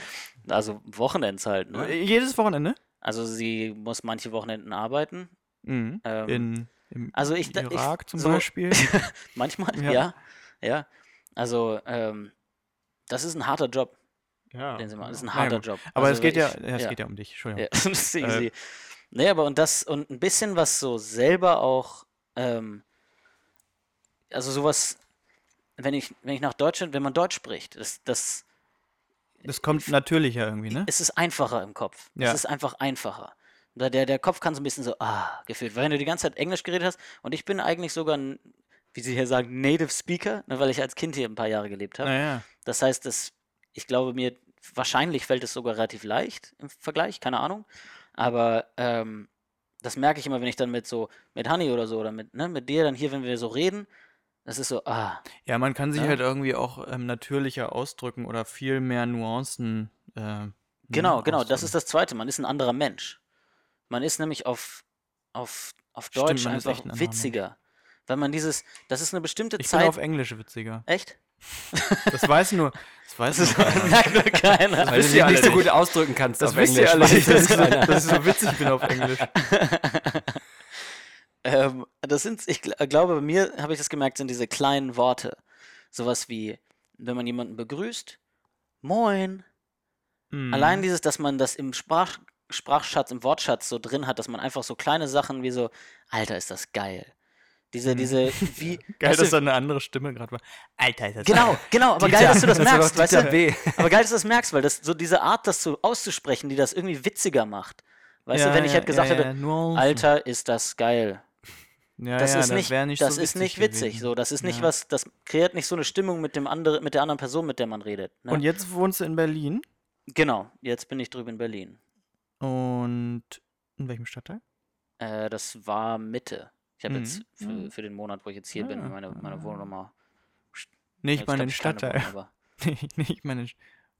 [SPEAKER 4] Also Wochenends halt, ne?
[SPEAKER 2] Jedes Wochenende?
[SPEAKER 4] Also sie muss manche Wochenenden arbeiten.
[SPEAKER 2] Mhm.
[SPEAKER 4] Ähm,
[SPEAKER 2] In, Im
[SPEAKER 4] also ich, da- ich
[SPEAKER 2] Irak zum
[SPEAKER 4] so-
[SPEAKER 2] Beispiel.
[SPEAKER 4] Manchmal,
[SPEAKER 2] Ja.
[SPEAKER 4] ja. Ja. Also, ähm, das ist ein harter Job,
[SPEAKER 2] Ja.
[SPEAKER 4] den sie machen. Das ist ein harter
[SPEAKER 2] gut.
[SPEAKER 4] Job.
[SPEAKER 2] Aber
[SPEAKER 4] also
[SPEAKER 2] es geht ja,
[SPEAKER 4] ich-
[SPEAKER 2] ja, es geht ja um dich. Entschuldigung.
[SPEAKER 4] Ja, das ist
[SPEAKER 2] Äh.
[SPEAKER 4] easy. Nee, aber und das, und ein bisschen was so selber auch, ähm, also sowas, wenn ich, wenn ich nach Deutschland, wenn man Deutsch spricht, das, das,
[SPEAKER 2] Das kommt natürlicher irgendwie, ne?
[SPEAKER 4] es ist einfacher im Kopf.
[SPEAKER 2] Ja.
[SPEAKER 4] Es ist einfach einfacher. Da Der, der Kopf kann so ein bisschen so, ah, gefühlt. Weil wenn du die ganze Zeit Englisch geredet hast, und ich bin eigentlich sogar ein, wie sie hier sagen, Native Speaker, ne, weil ich als Kind hier ein paar Jahre gelebt habe.
[SPEAKER 2] Naja.
[SPEAKER 4] Das heißt, das, ich glaube mir, wahrscheinlich fällt es sogar relativ leicht im Vergleich, keine Ahnung. Aber ähm, das merke ich immer, wenn ich dann mit so, mit Honey oder so, oder mit, ne, mit dir dann hier, wenn wir so reden, das ist so, ah,
[SPEAKER 2] Ja, man kann sich
[SPEAKER 4] Ja.
[SPEAKER 2] halt irgendwie auch ähm, natürlicher ausdrücken oder viel mehr Nuancen. Äh, ne,
[SPEAKER 4] genau, genau, das ist das Zweite, man ist ein anderer Mensch. Man ist nämlich auf, auf, auf
[SPEAKER 2] Stimmt,
[SPEAKER 4] Deutsch
[SPEAKER 2] ist
[SPEAKER 4] einfach
[SPEAKER 2] ein
[SPEAKER 4] witziger. Weil man dieses, das ist eine bestimmte
[SPEAKER 2] Ich bin
[SPEAKER 4] Zeit.
[SPEAKER 2] auf Englisch witziger.
[SPEAKER 4] Echt?
[SPEAKER 2] Das weiß nur. Das weiß
[SPEAKER 4] Das
[SPEAKER 2] nur keiner.
[SPEAKER 4] merkt nur keiner.
[SPEAKER 3] Weil du dich nicht so gut ausdrücken kannst
[SPEAKER 2] Das
[SPEAKER 3] auf Englisch.
[SPEAKER 2] alle dass ich, so, dass ich so witzig bin auf Englisch.
[SPEAKER 4] Ähm, das sind, ich gl- glaube, bei mir habe ich das gemerkt, sind diese kleinen Worte. Sowas wie, wenn man jemanden begrüßt, moin.
[SPEAKER 2] Mhm.
[SPEAKER 4] Allein dieses, dass man das im Sprach, Sprachschatz, im Wortschatz so drin hat, dass man einfach so kleine Sachen wie so, Alter, ist das geil. Diese,
[SPEAKER 2] Mhm.
[SPEAKER 4] diese, wie.
[SPEAKER 2] Geil, dass
[SPEAKER 4] du,
[SPEAKER 2] da eine andere Stimme gerade war. Alter, ist das
[SPEAKER 4] Genau, genau, aber
[SPEAKER 3] Dieter,
[SPEAKER 4] geil, dass du das
[SPEAKER 3] das
[SPEAKER 4] merkst, weißt du?
[SPEAKER 3] B.
[SPEAKER 4] Aber geil, dass du das merkst, weil das so diese Art, das so auszusprechen, die das irgendwie witziger macht. Weißt
[SPEAKER 2] Ja,
[SPEAKER 4] du, wenn ich
[SPEAKER 2] ja,
[SPEAKER 4] halt gesagt
[SPEAKER 2] ja,
[SPEAKER 4] hätte. Alter, ist das geil.
[SPEAKER 2] Ja,
[SPEAKER 4] Das
[SPEAKER 2] ja,
[SPEAKER 4] ist nicht,
[SPEAKER 2] wär nicht
[SPEAKER 4] das
[SPEAKER 2] so
[SPEAKER 4] ist nicht
[SPEAKER 2] witzig gewesen.
[SPEAKER 4] So, das ist nicht
[SPEAKER 2] Ja.
[SPEAKER 4] was, das kreiert nicht so eine Stimmung mit dem andere, mit der anderen Person, mit der man redet. Ne?
[SPEAKER 2] Und jetzt wohnst du in Berlin.
[SPEAKER 4] genau, jetzt bin ich drüben in Berlin.
[SPEAKER 2] Und in welchem Stadtteil?
[SPEAKER 4] Äh, das war Mitte. Ich habe
[SPEAKER 2] Mhm.
[SPEAKER 4] jetzt für,
[SPEAKER 2] Mhm.
[SPEAKER 4] für den Monat, wo ich jetzt hier bin,
[SPEAKER 2] Ah.
[SPEAKER 4] meine, meine Wohnung
[SPEAKER 2] Nee, ich
[SPEAKER 4] Jetzt
[SPEAKER 2] meine den
[SPEAKER 4] ich
[SPEAKER 2] Stadtteil.
[SPEAKER 4] Wohnung,
[SPEAKER 2] nee, ich meine.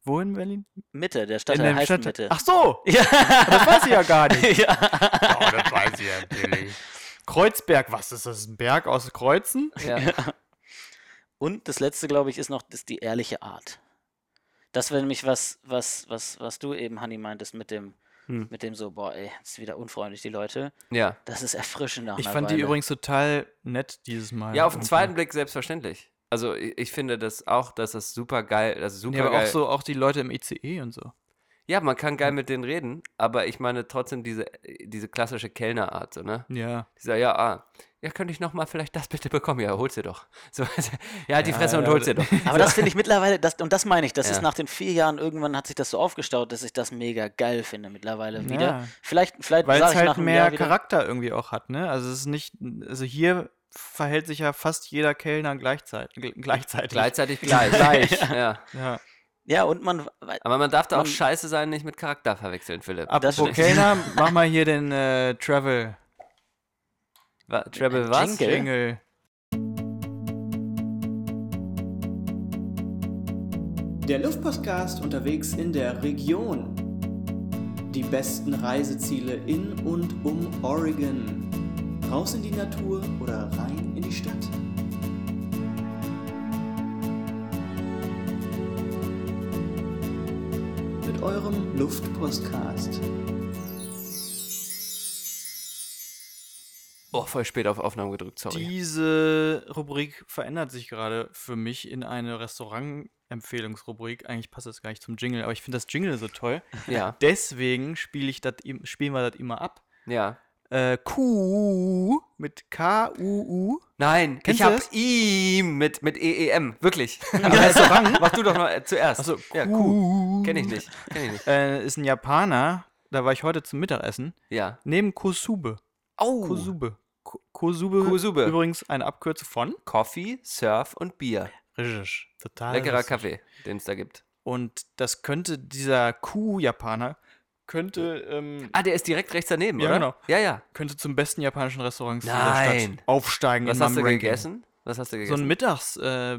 [SPEAKER 2] Wo in Berlin?
[SPEAKER 4] Mitte, der
[SPEAKER 2] in
[SPEAKER 4] Stadtteil heißt
[SPEAKER 2] Stadtteil.
[SPEAKER 4] Mitte.
[SPEAKER 2] Ach so!
[SPEAKER 4] Ja.
[SPEAKER 2] Das weiß ich ja gar nicht.
[SPEAKER 4] ja.
[SPEAKER 2] Oh, das weiß ich ja natürlich. Kreuzberg, was ist das? Ein Berg aus Kreuzen?
[SPEAKER 3] Ja.
[SPEAKER 4] Und das letzte, glaube ich, ist noch ist die ehrliche Art. Das wäre nämlich was, was, was, was du eben, Hanni, meintest mit dem,
[SPEAKER 3] Hm.
[SPEAKER 4] mit dem so, boah, ey, ist wieder unfreundlich, die Leute.
[SPEAKER 3] ja.
[SPEAKER 4] Das ist erfrischend nach
[SPEAKER 2] Ich fand die
[SPEAKER 4] Weile.
[SPEAKER 2] übrigens total nett dieses Mal.
[SPEAKER 3] Ja, auf den zweiten Blick selbstverständlich. Also ich, ich finde das auch, dass das super geil, das ist super
[SPEAKER 2] Ja, aber
[SPEAKER 3] geil.
[SPEAKER 2] auch so, auch die Leute im ICE und so.
[SPEAKER 3] Ja, man kann geil mit denen reden, aber ich meine trotzdem diese, diese klassische Kellnerart, so, ne?
[SPEAKER 2] Ja.
[SPEAKER 3] Dieser, ja, ah, ja, könnte ich nochmal vielleicht das bitte bekommen? Ja, hol's dir doch. So, ja, halt die Fresse und hol's dir doch.
[SPEAKER 4] Aber das finde ich mittlerweile, das, und das meine ich, das
[SPEAKER 3] Ja.
[SPEAKER 4] ist nach den vier Jahren, irgendwann hat sich das so aufgestaut, dass ich das mega geil finde mittlerweile wieder.
[SPEAKER 2] Ja.
[SPEAKER 4] Vielleicht, vielleicht
[SPEAKER 2] Weil es halt mehr Charakter irgendwie auch hat, ne? Also es ist nicht, also hier verhält sich ja fast jeder Kellner gleichzeitig. gl- gleichzeitig.
[SPEAKER 3] Gleichzeitig gleich.
[SPEAKER 2] Gleich.
[SPEAKER 3] Ja.
[SPEAKER 2] Ja.
[SPEAKER 4] Ja, und man,
[SPEAKER 3] Aber man darf da auch
[SPEAKER 4] Man-
[SPEAKER 3] scheiße sein, nicht mit Charakter verwechseln, Philipp.
[SPEAKER 2] Apropos. Kellner, mach mal hier den äh, Travel
[SPEAKER 3] Wa- Treble was?
[SPEAKER 4] Jingle.
[SPEAKER 2] Jingle.
[SPEAKER 1] Der Luftpostcast unterwegs in der Region. Die besten Reiseziele in und um Oregon. Raus in die Natur oder rein in die Stadt. Eurem Luftpostcast.
[SPEAKER 3] Oh, voll spät auf Aufnahme gedrückt, sorry.
[SPEAKER 2] Diese Rubrik verändert sich gerade für mich in eine Restaurant-Empfehlungsrubrik. Eigentlich passt das gar nicht zum Jingle, aber ich finde das Jingle so toll.
[SPEAKER 3] Ja,
[SPEAKER 2] Deswegen spiele ich das, im- spielen wir das immer ab.
[SPEAKER 3] ja.
[SPEAKER 2] Äh, Q mit K-U-U.
[SPEAKER 3] Nein,
[SPEAKER 2] Kennst
[SPEAKER 3] ich
[SPEAKER 2] du
[SPEAKER 3] hab
[SPEAKER 2] das?
[SPEAKER 3] ihm mit, mit EEM, wirklich. Aber
[SPEAKER 2] Restaurant?
[SPEAKER 3] Mach du doch mal zuerst.
[SPEAKER 2] Achso,
[SPEAKER 3] ja, Q. Kenn ich nicht, kenn ich nicht.
[SPEAKER 2] Äh, ist ein Japaner. Da war ich heute zum Mittagessen.
[SPEAKER 3] Ja.
[SPEAKER 2] Neben Kosube.
[SPEAKER 3] Oh,
[SPEAKER 2] Kosube. Ko- Kosube.
[SPEAKER 3] Kosube.
[SPEAKER 2] Übrigens eine Abkürzung von.
[SPEAKER 3] Coffee, Surf und Bier.
[SPEAKER 2] Richtig. Total.
[SPEAKER 3] Leckerer
[SPEAKER 2] lustig.
[SPEAKER 3] Kaffee, den es da gibt.
[SPEAKER 2] Und das könnte dieser Q-Japaner könnte ähm,
[SPEAKER 3] Ah, der ist direkt rechts daneben,
[SPEAKER 2] Ja,
[SPEAKER 3] oder?
[SPEAKER 2] genau.
[SPEAKER 3] Ja, ja.
[SPEAKER 2] könnte zum besten japanischen Restaurant
[SPEAKER 3] Nein.
[SPEAKER 2] Stadt aufsteigen
[SPEAKER 3] Was
[SPEAKER 2] in
[SPEAKER 3] hast du
[SPEAKER 2] Ranking.
[SPEAKER 3] gegessen? Was hast du
[SPEAKER 2] So
[SPEAKER 3] gegessen?
[SPEAKER 2] ein Mittags äh.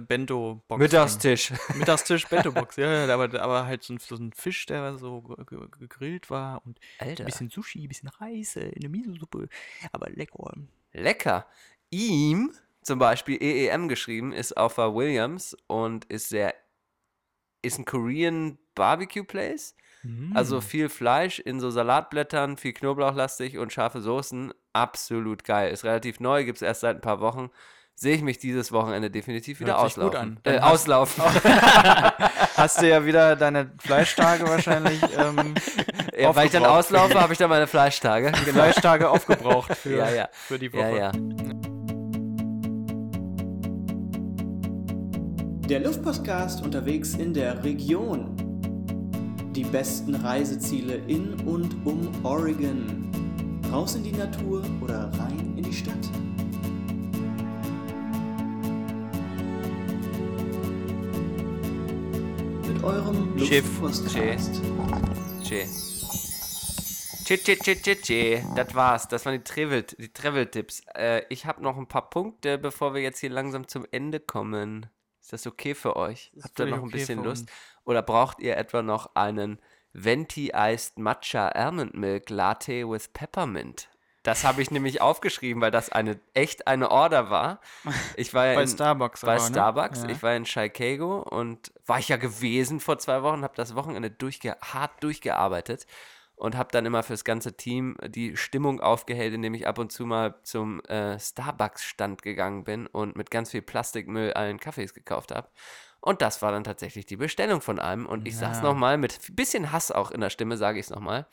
[SPEAKER 3] Mittagstisch.
[SPEAKER 2] Mittagstisch Bento Box. Ja, ja, aber, aber halt so ein, so ein Fisch, der so ge- ge- gegrillt war und
[SPEAKER 3] Alter.
[SPEAKER 2] ein bisschen Sushi, ein bisschen Reis, äh, eine Miso-Suppe, aber lecker.
[SPEAKER 3] Lecker. Ihm, zum Beispiel EEM geschrieben, ist auf der Williams und ist sehr, ist ein Korean Barbecue Place.
[SPEAKER 2] Mm.
[SPEAKER 3] Also viel Fleisch in so Salatblättern, viel Knoblauchlastig und scharfe Soßen. Absolut geil. Ist relativ neu, gibt es erst seit ein paar Wochen. Sehe ich mich dieses Wochenende definitiv wieder
[SPEAKER 2] Hört sich gut
[SPEAKER 3] auslaufen. Äh,
[SPEAKER 2] hast-
[SPEAKER 3] auslaufen.
[SPEAKER 2] Hast du ja wieder deine Fleischtage wahrscheinlich, ähm,
[SPEAKER 3] ja, weil ich dann auslaufe, habe ich dann meine Fleischtage. Genau.
[SPEAKER 2] Fleischtage aufgebraucht für,
[SPEAKER 3] Ja, ja.
[SPEAKER 2] für die Woche.
[SPEAKER 3] Ja, ja.
[SPEAKER 1] Der Luftpostcast unterwegs in der Region. Die besten Reiseziele in und um Oregon. Raus in die Natur oder rein in die Stadt. Mit eurem
[SPEAKER 2] Schiff.
[SPEAKER 1] Luftpostcast.
[SPEAKER 3] Tschä. Tschä, tschä, tschä, tschä, tschä. Das war's. Das waren die Travel- die Travel-Tipps. Äh, ich habe noch ein paar Punkte, bevor wir jetzt hier langsam zum Ende kommen. Ist das okay für euch? Habt ihr noch ein
[SPEAKER 2] okay
[SPEAKER 3] bisschen Lust?
[SPEAKER 2] uns.
[SPEAKER 3] Oder braucht ihr etwa noch einen Venti Iced Matcha Almond Milk Latte with Peppermint? Das habe ich nämlich aufgeschrieben, weil das eine echt eine Order war. Ich war ja
[SPEAKER 2] Bei
[SPEAKER 3] in,
[SPEAKER 2] Starbucks
[SPEAKER 3] bei
[SPEAKER 2] aber, ne?
[SPEAKER 3] Starbucks.
[SPEAKER 2] Ja.
[SPEAKER 3] Ich war in Chicago und war ich ja gewesen vor zwei Wochen, habe das Wochenende durchge hart durchgearbeitet und habe dann immer fürs ganze Team die Stimmung aufgehellt, indem ich ab und zu mal zum äh, Starbucks-Stand gegangen bin und mit ganz viel Plastikmüll allen Kaffees gekauft habe. Und das war dann tatsächlich die Bestellung von einem. Und ich sag's
[SPEAKER 2] Ja.
[SPEAKER 3] nochmal, mit ein bisschen Hass auch in der Stimme, sage ich es nochmal.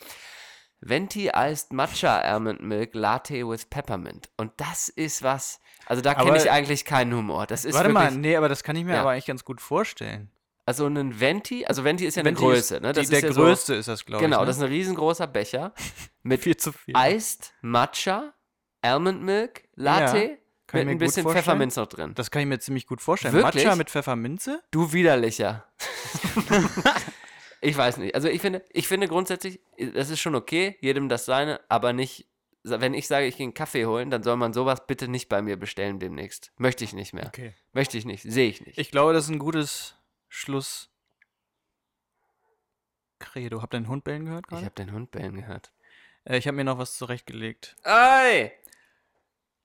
[SPEAKER 3] Venti Iced Matcha Almond Milk Latte with Peppermint. Und das ist was, also da kenne ich eigentlich keinen Humor. Das ist
[SPEAKER 2] Warte
[SPEAKER 3] wirklich,
[SPEAKER 2] mal, nee, aber das kann ich mir
[SPEAKER 3] Ja.
[SPEAKER 2] aber eigentlich ganz gut vorstellen.
[SPEAKER 3] also ein Venti, also Venti ist ja eine Größe, ne?
[SPEAKER 2] Die,
[SPEAKER 3] Das
[SPEAKER 2] der
[SPEAKER 3] ist ja
[SPEAKER 2] größte ist das, glaube
[SPEAKER 3] So, genau,
[SPEAKER 2] ich. ne?
[SPEAKER 3] das ist ein riesengroßer Becher mit
[SPEAKER 2] viel zu viel.
[SPEAKER 3] Iced Matcha, Almond Milk, Latte
[SPEAKER 2] Ja, kann
[SPEAKER 3] mit
[SPEAKER 2] ich mir
[SPEAKER 3] ein
[SPEAKER 2] gut
[SPEAKER 3] bisschen
[SPEAKER 2] vorstellen.
[SPEAKER 3] Pfefferminz noch drin.
[SPEAKER 2] Das kann ich mir ziemlich gut vorstellen.
[SPEAKER 3] Wirklich?
[SPEAKER 2] Matcha mit Pfefferminze?
[SPEAKER 3] Du widerlicher. ich weiß nicht. Also ich finde, ich finde grundsätzlich, das ist schon okay, jedem das seine, aber nicht, wenn ich sage, ich gehe einen Kaffee holen, dann soll man sowas bitte nicht bei mir bestellen demnächst. Möchte ich nicht mehr.
[SPEAKER 2] Okay.
[SPEAKER 3] Möchte ich nicht, sehe ich nicht.
[SPEAKER 2] Ich glaube, das ist ein gutes Schluss. Credo. Habt ihr den Hund bellen gehört
[SPEAKER 3] Ich
[SPEAKER 2] gerade?
[SPEAKER 3] habe den Hund bellen gehört.
[SPEAKER 2] Äh, ich habe mir noch was zurechtgelegt.
[SPEAKER 3] Ey!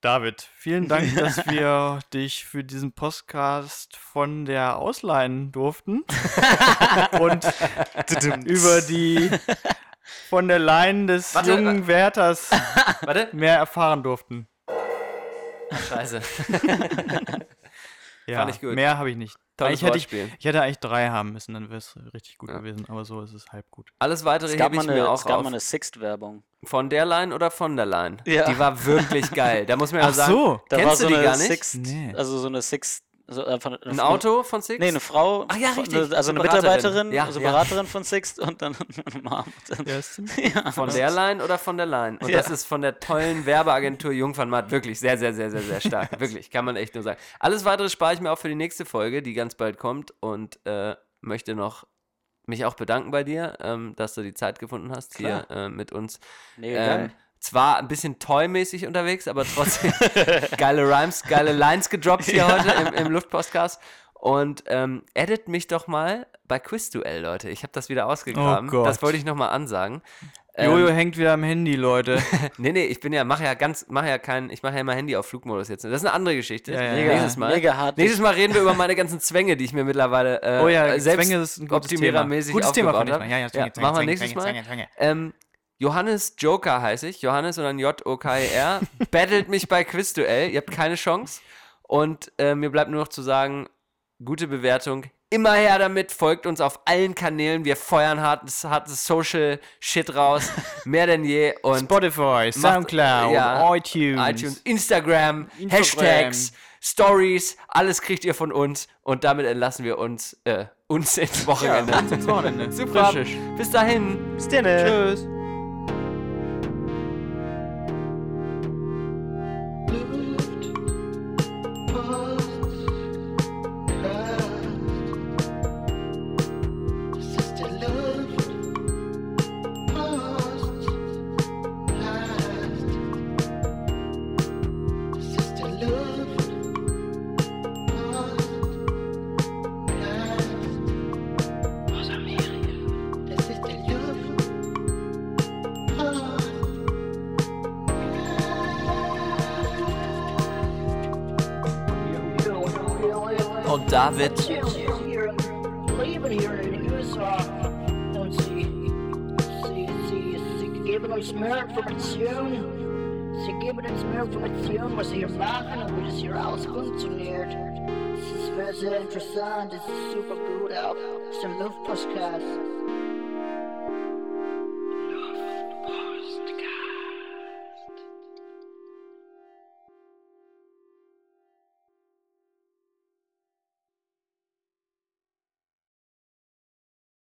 [SPEAKER 2] David, vielen Dank, dass wir dich für diesen Podcast von der ausleihen durften und über die von der Line des
[SPEAKER 3] Warte,
[SPEAKER 2] jungen Wärters
[SPEAKER 3] Warte.
[SPEAKER 2] mehr erfahren durften.
[SPEAKER 3] Scheiße.
[SPEAKER 8] Ja,
[SPEAKER 3] Fand ich gut.
[SPEAKER 8] Mehr habe ich nicht.
[SPEAKER 3] Tolles
[SPEAKER 8] Eigentlich hätte ich, ich hätte eigentlich drei haben müssen, dann wäre es richtig gut
[SPEAKER 3] Ja.
[SPEAKER 8] gewesen. Aber so ist es halb gut.
[SPEAKER 3] Alles weitere
[SPEAKER 4] Es gab,
[SPEAKER 3] hebe
[SPEAKER 4] mal
[SPEAKER 3] ich
[SPEAKER 4] eine,
[SPEAKER 3] mir
[SPEAKER 4] es
[SPEAKER 3] auch
[SPEAKER 4] gab
[SPEAKER 3] auf.
[SPEAKER 4] mal eine Sixt-Werbung.
[SPEAKER 3] Von der Line oder von der Line?
[SPEAKER 4] Ja.
[SPEAKER 3] Die war wirklich geil. Da muss man ja
[SPEAKER 8] Ach
[SPEAKER 3] sagen.
[SPEAKER 8] so.
[SPEAKER 4] Da
[SPEAKER 3] Kennst
[SPEAKER 4] war
[SPEAKER 3] du
[SPEAKER 4] so
[SPEAKER 3] die
[SPEAKER 4] eine
[SPEAKER 3] gar nicht?
[SPEAKER 4] Sixt,
[SPEAKER 8] Nee.
[SPEAKER 4] also so eine Sixt, so, äh, von,
[SPEAKER 3] Ein Auto von Six?
[SPEAKER 4] Nee, eine Frau,
[SPEAKER 3] Ach ja,
[SPEAKER 4] von-
[SPEAKER 3] richtig.
[SPEAKER 4] eine- also eine
[SPEAKER 3] Beraterin.
[SPEAKER 4] Mitarbeiterin,
[SPEAKER 3] Ja,
[SPEAKER 4] also
[SPEAKER 3] ja.
[SPEAKER 4] Beraterin von Sixt und dann eine Mom.
[SPEAKER 8] Ja, ziemlich
[SPEAKER 4] Ja.
[SPEAKER 3] Von der Line oder von der Line? Und
[SPEAKER 4] Ja.
[SPEAKER 3] das ist von der tollen Werbeagentur Jungfernmatt wirklich sehr, sehr, sehr, sehr, sehr stark. wirklich, kann man echt nur sagen. Alles weitere spare ich mir auch für die nächste Folge, die ganz bald kommt. Und äh, möchte noch mich auch bedanken bei dir, ähm, dass du die Zeit gefunden hast, hier äh, mit uns.
[SPEAKER 4] Nee,
[SPEAKER 3] Ähm,
[SPEAKER 4] geil.
[SPEAKER 3] Zwar ein bisschen toy-mäßig unterwegs, aber trotzdem geile Rhymes, geile Lines gedroppt hier heute im, im Luftpostcast. Und ähm, edit mich doch mal bei Quizduell, Leute. Ich habe das wieder ausgegraben.
[SPEAKER 8] Oh Gott.
[SPEAKER 3] Das wollte ich nochmal ansagen. Ähm,
[SPEAKER 8] Jojo hängt wieder am Handy, Leute.
[SPEAKER 3] Nee, nee, ich bin ja, mache ja ganz, mache ja kein, ich mache ja immer Handy auf Flugmodus jetzt. Das ist eine andere Geschichte.
[SPEAKER 8] Ja, ja,
[SPEAKER 4] Mega,
[SPEAKER 3] Nächstes Mal.
[SPEAKER 4] mega hart.
[SPEAKER 3] Nächstes Mal reden wir über meine ganzen Zwänge, die ich mir mittlerweile äh,
[SPEAKER 8] Oh ja,
[SPEAKER 3] selbst
[SPEAKER 8] Zwänge ist ein gutes Thema.
[SPEAKER 3] optimierermäßig
[SPEAKER 8] Gutes Thema
[SPEAKER 3] habe.
[SPEAKER 8] nächstes Mal. Ja, ja, Zwänge, Zwänge,
[SPEAKER 3] machen wir
[SPEAKER 8] Zwänge,
[SPEAKER 3] nächstes Mal.
[SPEAKER 8] Zwänge, Zwänge.
[SPEAKER 3] Ähm, Johannes Joker heiße ich, Johannes und dann J-O-K-E-R. Battelt mich bei Quizduell, ihr habt keine Chance. Und äh, mir bleibt nur noch zu sagen, gute Bewertung. Immer her damit, folgt uns auf allen Kanälen. Wir feuern hartes, hartes Social Shit raus. Mehr denn je. Und
[SPEAKER 8] Spotify, Soundcloud,
[SPEAKER 3] ja,
[SPEAKER 8] iTunes.
[SPEAKER 3] iTunes, Instagram,
[SPEAKER 8] Instagram.
[SPEAKER 3] Hashtags, Stories, alles kriegt ihr von uns und damit entlassen wir uns, äh, uns ins Wochenende.
[SPEAKER 8] Ja, ins Wochenende.
[SPEAKER 3] Super. Bis dahin.
[SPEAKER 4] Bis dann.
[SPEAKER 8] Tschüss.